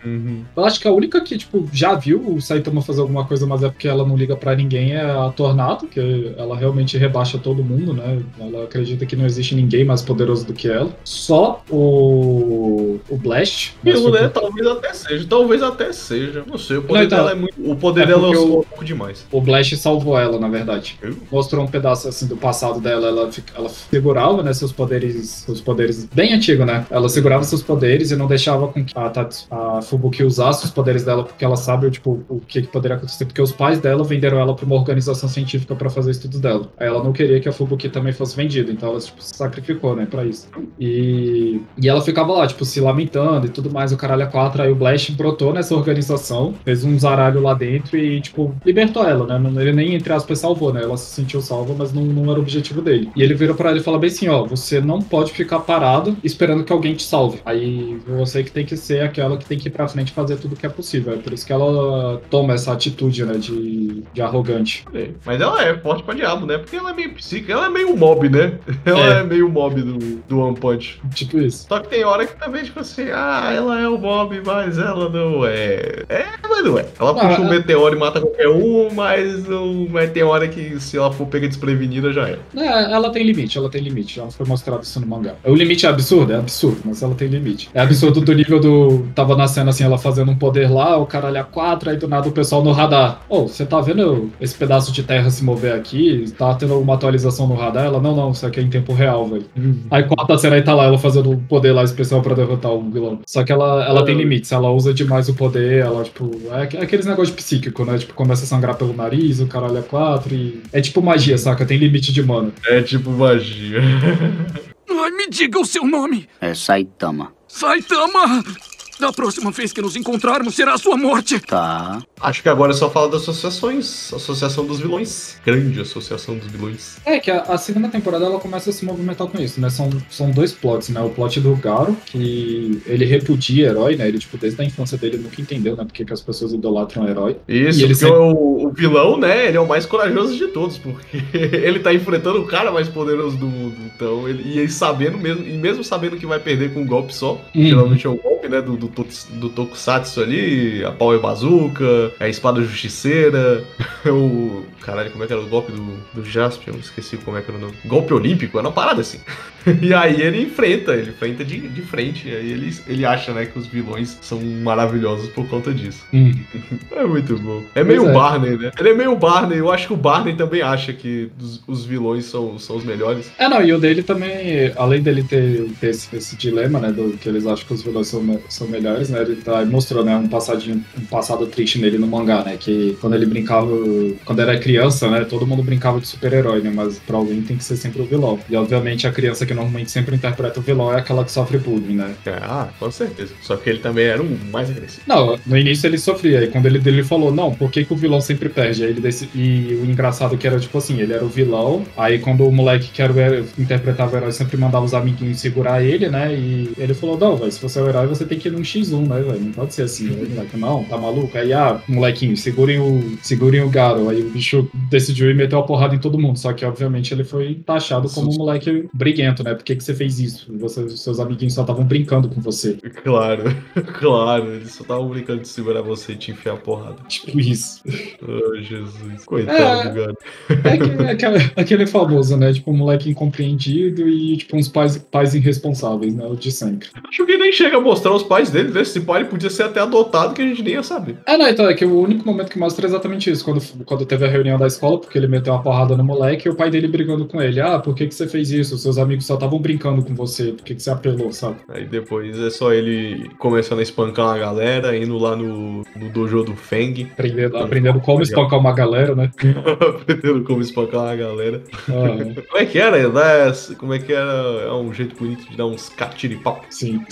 Eu acho que a única que, tipo, já viu o Saitama fazer alguma coisa, mas é porque ela não liga pra ninguém, é a Tornado, que ela realmente rebaixa todo mundo, né? Ela acredita que não existe ninguém mais poderoso do que ela. Só o. o Blast. Aquilo, foi né? por- Talvez até seja, talvez até seja. Não sei, o poder Não, então, dela é muito. O poder é dela é porque um o- pouco demais. O Blast salvou ela, na verdade. Eu? Mostrou um pedaço assim do passado dela. Ela, ela segurava, né, seus poderes, seus poderes bem antigo, né? Ela segurava seus poderes e não deixava com que a, Tatsu- a Fubuki usasse os poderes dela, porque ela sabe tipo, o que, que poderia acontecer. Porque os pais dela venderam ela para uma organização científica para fazer estudos dela. Aí ela não queria que a Fubuki também fosse vendida, então ela tipo, se sacrificou, né, para isso. E, e ela ficava lá, tipo, se lamentando e tudo mais, o caralho a quatro. Aí o Blast brotou nessa organização, fez um zaralho lá dentro e, tipo, libertou ela, né? Ele nem, entre aspas, salvou, né? Ela se sentiu salva, mas não, não era o objetivo dele. E ele virou pra ela e falou bem assim: ó, você não pode ficar parado esperando que alguém te salve. Aí você que tem que ser aquela que tem que ir pra frente e fazer tudo que é possível. É por isso que ela toma essa atitude, né, de, de arrogante. É, Mas ela é forte pra diabo, né? Porque ela é meio psíquica, ela é meio mob, né? Ela é, É. meio mob do, do One Punch. Tipo isso. Só que tem hora que também, tipo assim, ah, ela é o mob, mas ela não é. É, mas não é. Ela Ah, puxa um é. meteoro e mata qualquer um, mas, não, mas tem hora que se ela for pega desprevenida já é. É, ela tem limite, ela tem limite. Já foi mostrado isso no mangá. O limite é absurdo, é absurdo, mas ela tem limite. É absurdo do nível do. Tava na cena assim, ela fazendo um poder lá, o caralho a quatro, aí do nada o pessoal no radar. Ô, você tá vendo esse pedaço de terra se mover aqui? Tá tendo uma atualização no radar? Ela, não, não, isso aqui é em tempo real, velho. Aí quarta cena aí tá lá, ela fazendo um poder lá especial pra derrotar o vilão. Só que ela, ela tem limites, ela usa demais o poder, ela, tipo, é aqu- aqueles negócios psíquico, né? Tipo, começa a sangrar pelo nariz, o caralho a quatro e. É tipo magia, saca? Tem limite de mana. É tipo magia. Ai, me diga o seu nome. É Saitama. Saitama! Da próxima vez que nos encontrarmos será a sua morte. Tá. Acho que agora só fala das associações. Associação dos vilões. Grande associação dos vilões. É, que a, a segunda temporada ela começa a se movimentar com isso, né? São, são dois plots, né? O plot do Garo, que ele repudia herói, né? Ele, tipo, desde a infância dele nunca entendeu, né? Porque que as pessoas idolatram herói. Isso, E ele porque sempre- o, o vilão, né, ele é o mais corajoso de todos, porque ele tá enfrentando o cara mais poderoso do mundo. Então, ele, e ele sabendo mesmo, e mesmo sabendo que vai perder com um golpe só, Uhum. geralmente é um golpe, né, do, do do Tokusatsu ali, a Power Bazooka, a Espada Justiceira, o. Caralho, como é que era o golpe do, do Jaspion? Esqueci como é que era o nome. Golpe Olímpico, era uma parada assim. E aí ele enfrenta, ele enfrenta de, de frente. E aí ele, ele acha, né, que os vilões são maravilhosos por conta disso. Hum. É muito bom. É meio Pois é. Barney, né? Ele é meio Barney. Eu acho que o Barney também acha que os, os vilões são, são os melhores. É, não, e o dele também, além dele ter, ter esse, esse dilema, né, do que eles acham que os vilões são, são melhores, né, ele tá, mostrou, né, um passadinho, um passado triste nele no mangá, né, que quando ele brincava, quando era criança, né, todo mundo brincava de super-herói, né, mas pra alguém tem que ser sempre o vilão. E, obviamente, a criança que normalmente sempre interpreta o vilão é aquela que sofre bullying, né. É, ah, com certeza. Só que ele também era o mais agressivo. Não, no início ele sofria, e quando ele, ele falou, não, por que, que o vilão sempre perde? Aí ele desse, e o engraçado que era, tipo assim, ele era o vilão, aí quando o moleque que era o herói, interpretava o herói sempre mandava os amiguinhos segurar ele, né, e ele falou, não, velho, se você é o herói, você tem que ir num X1, né, velho, não pode ser assim, né, moleque, não, tá maluco? Aí, ah, molequinho, segurem o, segurem o Garo, aí o bicho decidiu ir meter uma porrada em todo mundo, só que, obviamente, ele foi taxado como um moleque briguento, né, por que que você fez isso? Você, seus amiguinhos só estavam brincando com você, Claro, claro. Eles só estavam brincando de segurar você e te enfiar a porrada. tipo isso. Oh, Jesus. Coitado É. do gato. É aquele, aquele, aquele famoso, né? Tipo, um moleque incompreendido e, tipo, uns pais, pais irresponsáveis, né? O de sempre. Acho que nem chega a mostrar os pais dele, né? Esse pai ele podia ser até adotado que a gente nem ia saber. É, não, então, é que o único momento que mostra é exatamente isso. Quando, quando teve a reunião da escola, porque ele meteu uma porrada no moleque e o pai dele brigando com ele. Ah, por que, que você fez isso? Seus amigos só estavam brincando com você. Por que, que você apelou, sabe? Aí depois é só ele começando a espancar uma galera, indo lá no, no dojo do Feng, Aprendendo, aprendendo como espancar uma galera, né? aprendendo como espancar uma galera. Ah, Como é que era? Né? Como é que era? É um jeito bonito de dar uns catiripau. sim.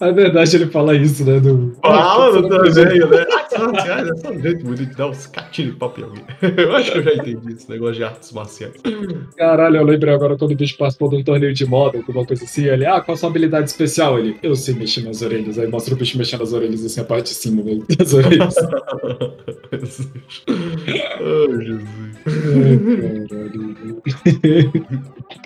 É verdade, ele fala isso, né? Do... Fala Ah, você não desenho, né? Ah, marciais é só um jeito bonito de dar uns catiripau em alguém. Eu acho que eu já entendi esse negócio de artes marciais. Caralho, eu lembrei agora quando o bicho participou de um torneio de moda, alguma coisa assim. Ele, ah, qual a sua habilidade especial? Ele, eu sei mexer minhas orelhas. Aí mostra o bicho mexendo as orelhas assim, a parte de cima, velho. Das orelhas. Ai, Jesus. Ai, caralho.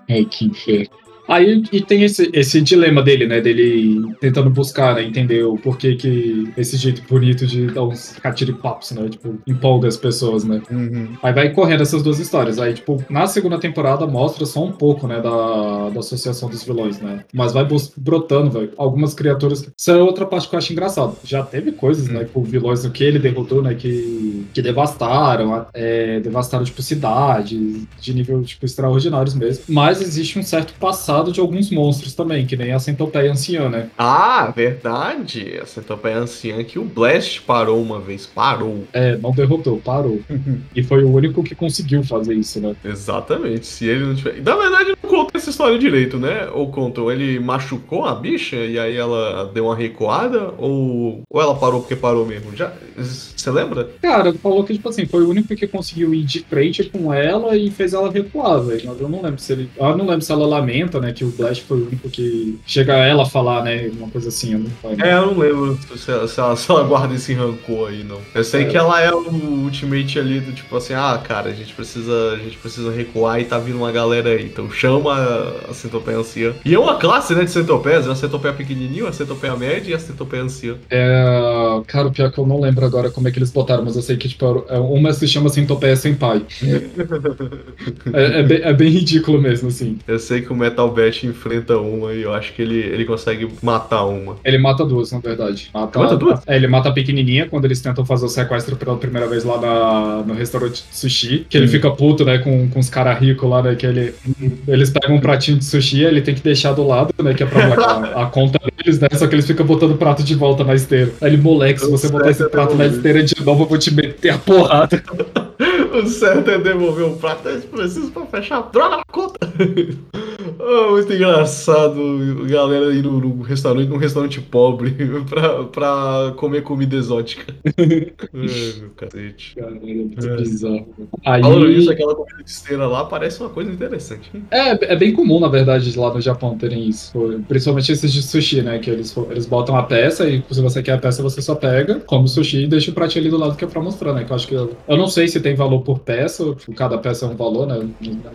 Ai, que inferno. Aí e tem esse, esse dilema dele, né? Dele tentando buscar, né? Entender o porquê que esse jeito bonito de dar uns catiripapos, né? Tipo, empolga as pessoas, né? Uhum. Aí vai correndo essas duas histórias. Aí, tipo, na segunda temporada mostra só um pouco, né, da, da associação dos vilões, né? Mas vai brotando, velho. Algumas criaturas. Isso é outra parte que eu acho engraçado. Já teve coisas, né, com vilões que ele derrotou, né, que, que devastaram, é, devastaram, tipo, cidades de nível, tipo, extraordinários mesmo. Mas existe um certo passado de alguns monstros também, que nem a centopeia anciã, né? Ah, verdade. A centopeia anciã que o Blast parou uma vez. Parou. É, não derrotou, parou. e foi o único que conseguiu fazer isso, né? Exatamente. Se ele não tiver. Na verdade, não conta essa história direito, né? Ou contou, ele machucou a bicha e aí ela deu uma recuada? Ou, ou ela parou porque parou mesmo? Já. Você lembra? Cara, falou que, tipo assim, foi o único que conseguiu ir de frente com ela e fez ela recuar, velho. Mas eu não lembro se ele. Eu não lembro se ela lamenta, né? Que o Blast foi o único que chega a ela falar, né? Uma coisa assim, eu não lembro. É, eu não lembro se ela, se ela, se ela guarda esse rancor aí, não. Eu sei É. que ela é o ultimate ali do tipo assim, ah, cara, a gente precisa, a gente precisa recuar e tá vindo uma galera aí. Então chama a, a centopeia anciã. E é uma classe, né, de centopeias. É uma centopeia pequenininha, uma centopeia média e a centopeia anciã. É, cara, o pior é que eu não lembro agora como é que eles botaram, mas eu sei que, tipo, é- uma se chama Centopeia Senpai. É, é, bem, é bem ridículo mesmo, assim. Eu sei que o Metal Bat enfrenta uma e eu acho que ele, ele consegue matar uma. Ele mata duas, na verdade. Mata, Mata duas? É, ele mata a pequenininha quando eles tentam fazer o sequestro pela primeira vez lá na- no restaurante de sushi. Que ele Hum. fica puto, né, com, com os caras ricos lá, né, que ele, eles pegam um pratinho de sushi, ele tem que deixar do lado, né, que é pra pagar a conta deles, né, só que eles ficam botando o prato de volta na esteira. Aí ele, moleque, se você botar esse prato na esteira de novo, eu vou te meter a porrada. O certo é devolver o prato, eu preciso pra fechar a droga na conta. Oh, muito engraçado, galera indo num restaurante, num restaurante pobre pra, pra comer comida exótica. Ai, meu cacete. Cara, é muito É. bizarro. Aí... Falando isso, aquela comida de esteira lá parece uma coisa interessante. É, é bem comum, na verdade, lá no Japão terem isso. Principalmente esses de sushi, né? Que eles, eles botam a peça e se você quer a peça, você só pega, come o sushi e deixa o pratinho ali do lado que é pra mostrar, né? Que eu acho que. Eu, eu não sei se tem valor por peça, ou, tipo, cada peça é um valor, né?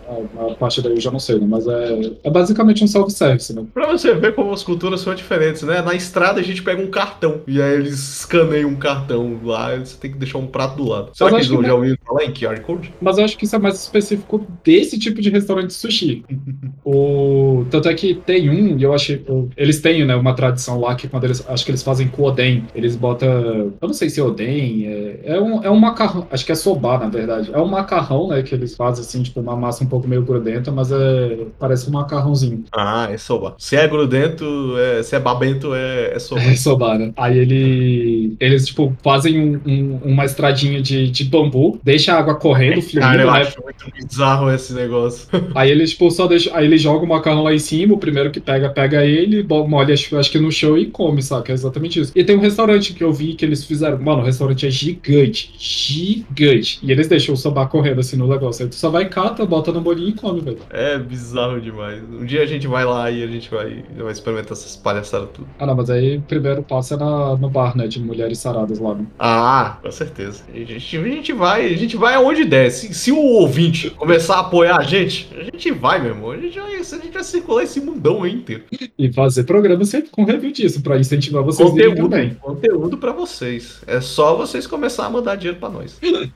A, a parte daí eu já não sei, né? Mas é. É basicamente um self-service, né? Pra você ver como as culturas são diferentes, né? Na estrada a gente pega um cartão e aí eles escaneiam um cartão lá, você tem que deixar um prato do lado. Será que eles acho que já ouviram falar em QR Code? Mas eu acho que isso é mais específico desse tipo de restaurante sushi. o... Tanto é que tem um, e eu eu- Eles têm, né, uma tradição lá que quando eles. Acho que eles fazem com oden. Eles botam. Eu não sei se é oden. É, é, um, é um macarrão. Acho que é soba, na verdade. É um macarrão, né, que eles fazem assim, tipo, uma massa um pouco meio grudenta, mas é. Parece um macarrãozinho. Ah, é soba. Se é grudento, é, se é babento, é, é soba. É soba, né? Aí ele, eles, tipo, fazem um- um- uma estradinha de, de bambu, deixa a água correndo, fluindo, Cara, eu né? acho muito bizarro esse negócio. Aí eles, tipo, só deixam. Aí ele joga o macarrão lá em cima, o primeiro que pega, pega ele, molha, acho, acho que no chão e come, saca? É exatamente isso. E tem um restaurante que eu vi que eles fizeram. Mano, o restaurante é gigante. Gigante. E eles deixam o soba correndo assim no negócio. Aí tu só vai, cata, bota no bolinho e come, velho. É bizarro demais. Um dia a gente vai lá e a gente vai, vai experimentar essas palhaçadas tudo. Ah, não, mas aí primeiro passa na, no bar, né? De mulheres saradas lá. Né? Ah, com certeza. A gente, a gente vai, a gente vai aonde der. Se, se o ouvinte começar a apoiar a gente, a gente vai, meu irmão. A gente vai, a gente vai circular esse mundão aí inteiro. E fazer programa sempre com review disso, pra incentivar vocês Conteúdo, também. conteúdo pra vocês. É só vocês começarem a mandar dinheiro pra nós.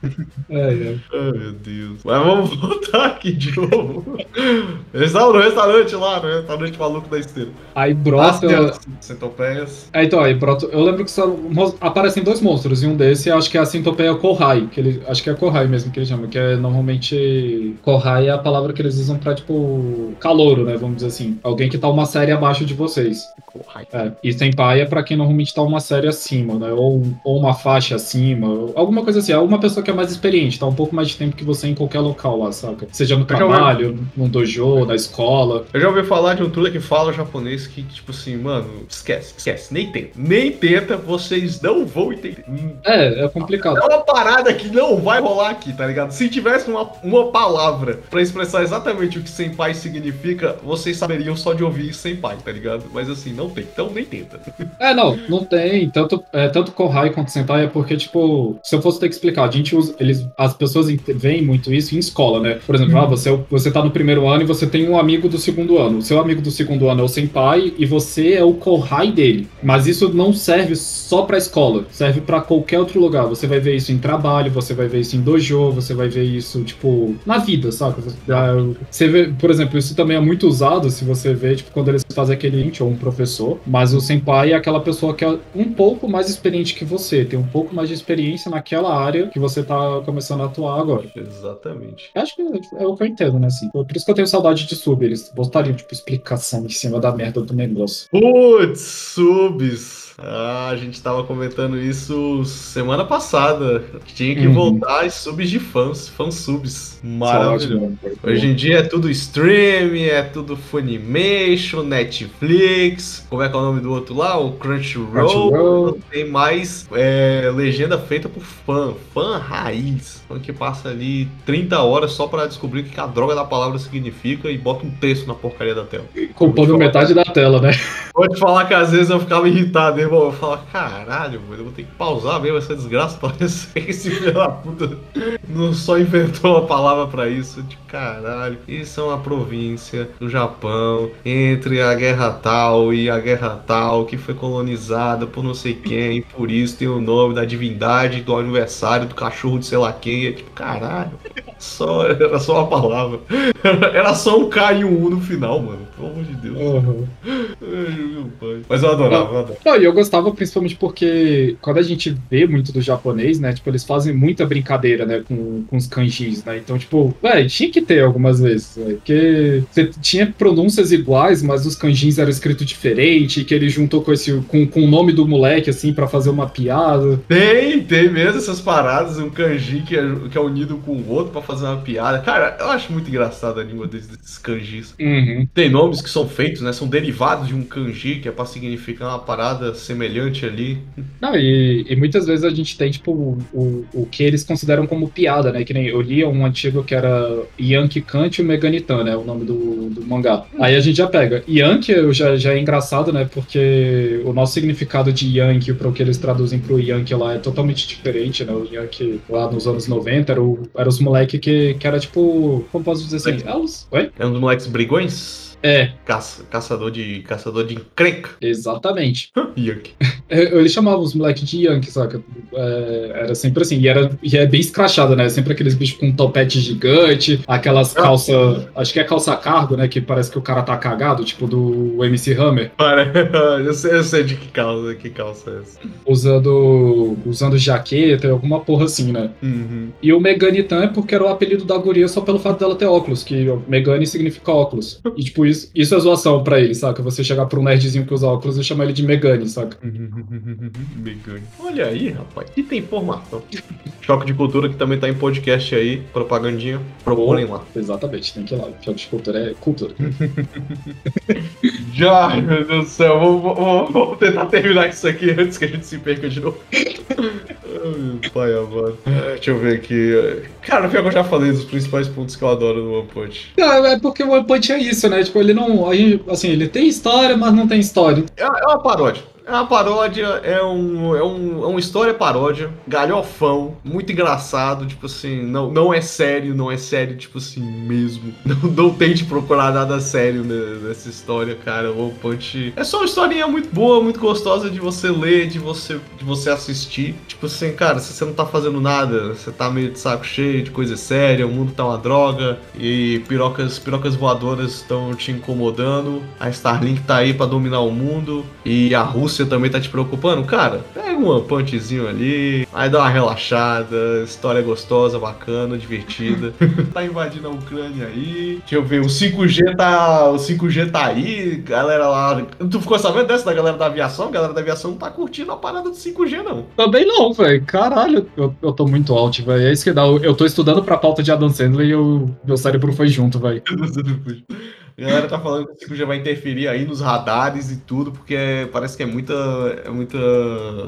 É, é. Ai, meu Deus. Mas vamos voltar aqui de novo. No restaurante lá, no restaurante maluco da esteira. Aí brota. telas, centopeias. É, então, aí brota. Eu lembro que só aparecem dois monstros, e um desse acho que é a centopeia Kohai, que ele, acho que é Kohai mesmo que eles chamam, que é normalmente. Kohai é a palavra que eles usam pra, tipo, calouro, né? Vamos dizer assim. Alguém que tá uma série abaixo de vocês. É, e senpai é pra quem normalmente tá uma série acima, né? Ou, ou uma faixa acima, ou alguma coisa assim. É uma pessoa que é mais experiente, tá um pouco mais de tempo que você em qualquer local lá, saca? Seja no trabalho, no dojo, na escola. Eu já ouvi falar de um Tula que fala japonês que, tipo assim, mano, esquece, esquece, nem tenta. Nem tenta, vocês não vão entender. Hum, É, é complicado. É uma parada que não vai rolar aqui, tá ligado? Se tivesse uma, uma palavra pra expressar exatamente o que senpai significa, vocês saberiam só de ouvir senpai, tá ligado? Mas assim, não tem, então nem tenta. É, não, não tem. Tanto, é, tanto Kohai quanto Sentai é porque, tipo, se eu fosse ter que explicar, a gente usa. Eles, as pessoas veem muito isso em escola, né? Por exemplo, ah, você, é você tá no primeiro ano e você tem um amigo do segundo ano. O seu amigo do segundo ano é o Senpai e você é o Kohai dele. Mas isso não serve só pra escola, serve pra qualquer outro lugar. Você vai ver isso em trabalho, você vai ver isso em dojo, você vai ver isso, tipo, na vida, saca? Você, ah, você vê, por exemplo, isso também é muito usado se você vê, tipo, quando eles fazem aquele int ou um professor, mas o senpai é aquela pessoa que é um pouco mais experiente que você, tem um pouco mais de experiência naquela área que você tá começando a atuar agora. Exatamente. Eu Acho que é o que eu entendo, né, assim. Por isso que eu tenho saudade de sub, eles botariam, tipo, explicação em cima da merda do negócio. Putz, subs. Ah, a gente tava comentando isso semana passada. Tinha que Uhum. voltar as subs de fãs, fansubs. Maravilhoso. Hoje em dia é tudo stream, é tudo Funimation, Netflix, como é que é o nome do outro lá? O Crunchyroll. Crunchyroll. Tem mais é, legenda feita por fã, fã raiz. Fã que passa ali 30 horas só pra descobrir o que a droga da palavra significa e bota um texto na porcaria da tela. Culpando metade da tela, né? Vou te falar que às vezes eu ficava irritado, irmão. Eu falava, caralho, mano, eu vou ter que pausar mesmo essa desgraça pra se esse filho da puta não só inventou uma palavra pra isso. De caralho. Isso é uma província do Japão entre a guerra tal e a guerra tal que foi colonizada por não sei quem. Por isso tem o nome da divindade do aniversário do cachorro de sei lá quem. É tipo, caralho. Só, era só uma palavra. Era só um K e um U no final, mano. Pelo amor de Deus. Uhum. Ai. Mas eu adorava, eu adorava. Não, e eu gostava principalmente porque quando a gente vê muito do japonês, né? Tipo, eles fazem muita brincadeira, né? Com, com os kanjis, né? Então, tipo, velho, tinha que ter algumas vezes, véio, Porque você tinha pronúncias iguais, mas os kanjis eram escritos diferente, que ele juntou com, esse, com, com o nome do moleque, assim, pra fazer uma piada. Tem, tem mesmo essas paradas, um kanji que é, que é unido com o outro pra fazer uma piada. Cara, eu acho muito engraçado a língua desses, kanjis. Uhum. Tem nomes que são feitos, né? São derivados de um kanji, que é pra significar uma parada semelhante ali. Não, e, e muitas vezes a gente tem, tipo, o, o, o que eles consideram como piada, né? Que nem eu lia um antigo que era Yankee Kant e o Meganitan, né? O nome do, do mangá. Aí a gente já pega. Yankee já, já é engraçado, né? Porque o nosso significado de Yankee para o que eles traduzem pro Yankee lá é totalmente diferente, né? O Yankee lá nos anos 90 era, o, era os moleque que, que era tipo. Como posso dizer assim? É os, oi? É um dos moleques brigões? É, Caça- caçador de caçador de encrenca. exatamente. Yankee. É, Ele chamava os moleques de Yankee, saca? É, era sempre assim. E, era, e é bem escrachado, né? Sempre aqueles bichos com um topete gigante, aquelas calças. Acho que é calça cargo, né? Que parece que o cara tá cagado, tipo do MC Hammer. Para, eu sei, eu sei de que calça, que calça é essa. Usando, usando jaqueta, alguma porra assim, né? Uhum. E o Meganitan é porque era o apelido da guria só pelo fato dela ter óculos, que Megane significa óculos. E, tipo, isso, isso é zoação pra ele, saca? Você chegar pra um nerdzinho que usa óculos e chamar ele de Megane, saca? Megane. Olha aí, rapaz, que tem informação. Choque de cultura que também tá em podcast aí, propagandinha. Procurem lá. Exatamente, tem que ir lá. Choque de cultura é cultura. Já, meu Deus do céu, vamos, vamos- vamos tentar terminar isso aqui antes que a gente se perca de novo. Ai, meu pai amado. É, Deixa eu ver aqui. Cara, pior que eu já falei dos principais pontos que eu adoro no One Punch. Não, é porque o One Punch é isso, né? Tipo, ele não. aí, Assim, ele tem história, mas não tem história. É é uma paródia. É uma paródia, é um, é um, é uma história paródia, galhofão, muito engraçado, tipo assim, não, não é sério, não é sério, tipo assim, mesmo. Não, não tente procurar nada sério ne- nessa história, cara. O Punch é só uma historinha muito boa, muito gostosa de você ler, de você, de você assistir. Tipo assim, cara, se você não tá fazendo nada, você tá meio de saco cheio de coisa séria, o mundo tá uma droga e pirocas, pirocas voadoras estão te incomodando, a Starlink tá aí pra dominar o mundo e a Rússia também tá te preocupando, cara, pega um punchzinho ali, aí dá uma relaxada, história gostosa, bacana, divertida. tá invadindo a Ucrânia aí. Deixa eu ver, o 5G tá. O 5G tá aí, galera lá. Tu ficou sabendo dessa da galera da aviação? A galera da aviação não tá curtindo a parada do 5G, não. Também não, velho. Caralho, eu, eu tô muito alto, velho. É isso que dá. Eu, eu tô estudando pra pauta de Adam Sandler e o meu cérebro foi junto, velho. A galera tá falando que o 5G vai interferir aí nos radares e tudo, porque é- parece que é muita. É muita.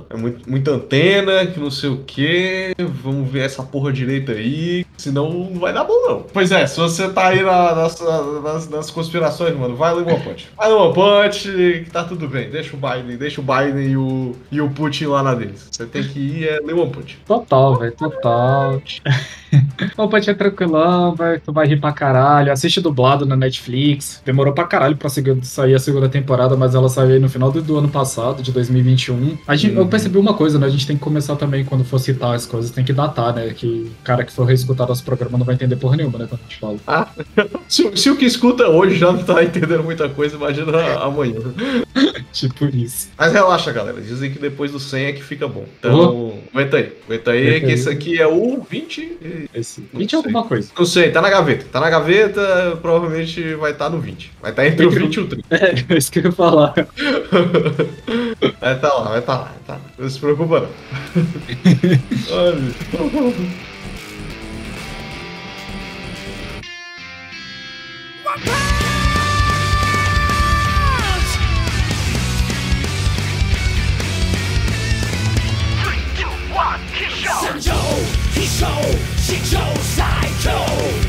É muito, muita antena, que não sei o que. Vamos ver essa porra direita aí. Senão não vai dar bom, não. Pois é, se você tá aí na- nas, nas, nas conspirações, mano, vai no One Punch. Vai no One Punch, que tá tudo bem. Deixa o Biden, deixa o Biden e o, e o Putin lá na deles. Você tem que ir é ler One Punch. Total, velho, total. O Punch é tranquilão, velho. Tu vai rir pra caralho. Assiste dublado na Netflix. Demorou pra caralho pra sair a segunda temporada, mas ela saiu aí no final do, do ano passado, de 2021. A gente, Eu Uhum. percebi uma coisa, né? A gente tem que começar também, quando for citar as coisas, tem que datar, né? Que o cara que for reescutar nosso programa não vai entender porra nenhuma, né? Quando a gente fala. Se, se o que escuta hoje já não tá entendendo muita coisa, imagina amanhã. Tipo isso. Mas relaxa, galera. Dizem que depois do 100 é que fica bom. Então, aguenta aí. Aguenta aí, Aguenta que aí. esse aqui é o 20. e- Esse. Não 20 é alguma coisa. Não sei, tá na gaveta. Tá na gaveta, provavelmente vai estar no 20. Vai estar entre, entre o 20 e o 30. É, isso que eu ia falar. vai estar lá, vai estar lá, lá. Não se preocupa, não. Joe, show, she chose, I chose.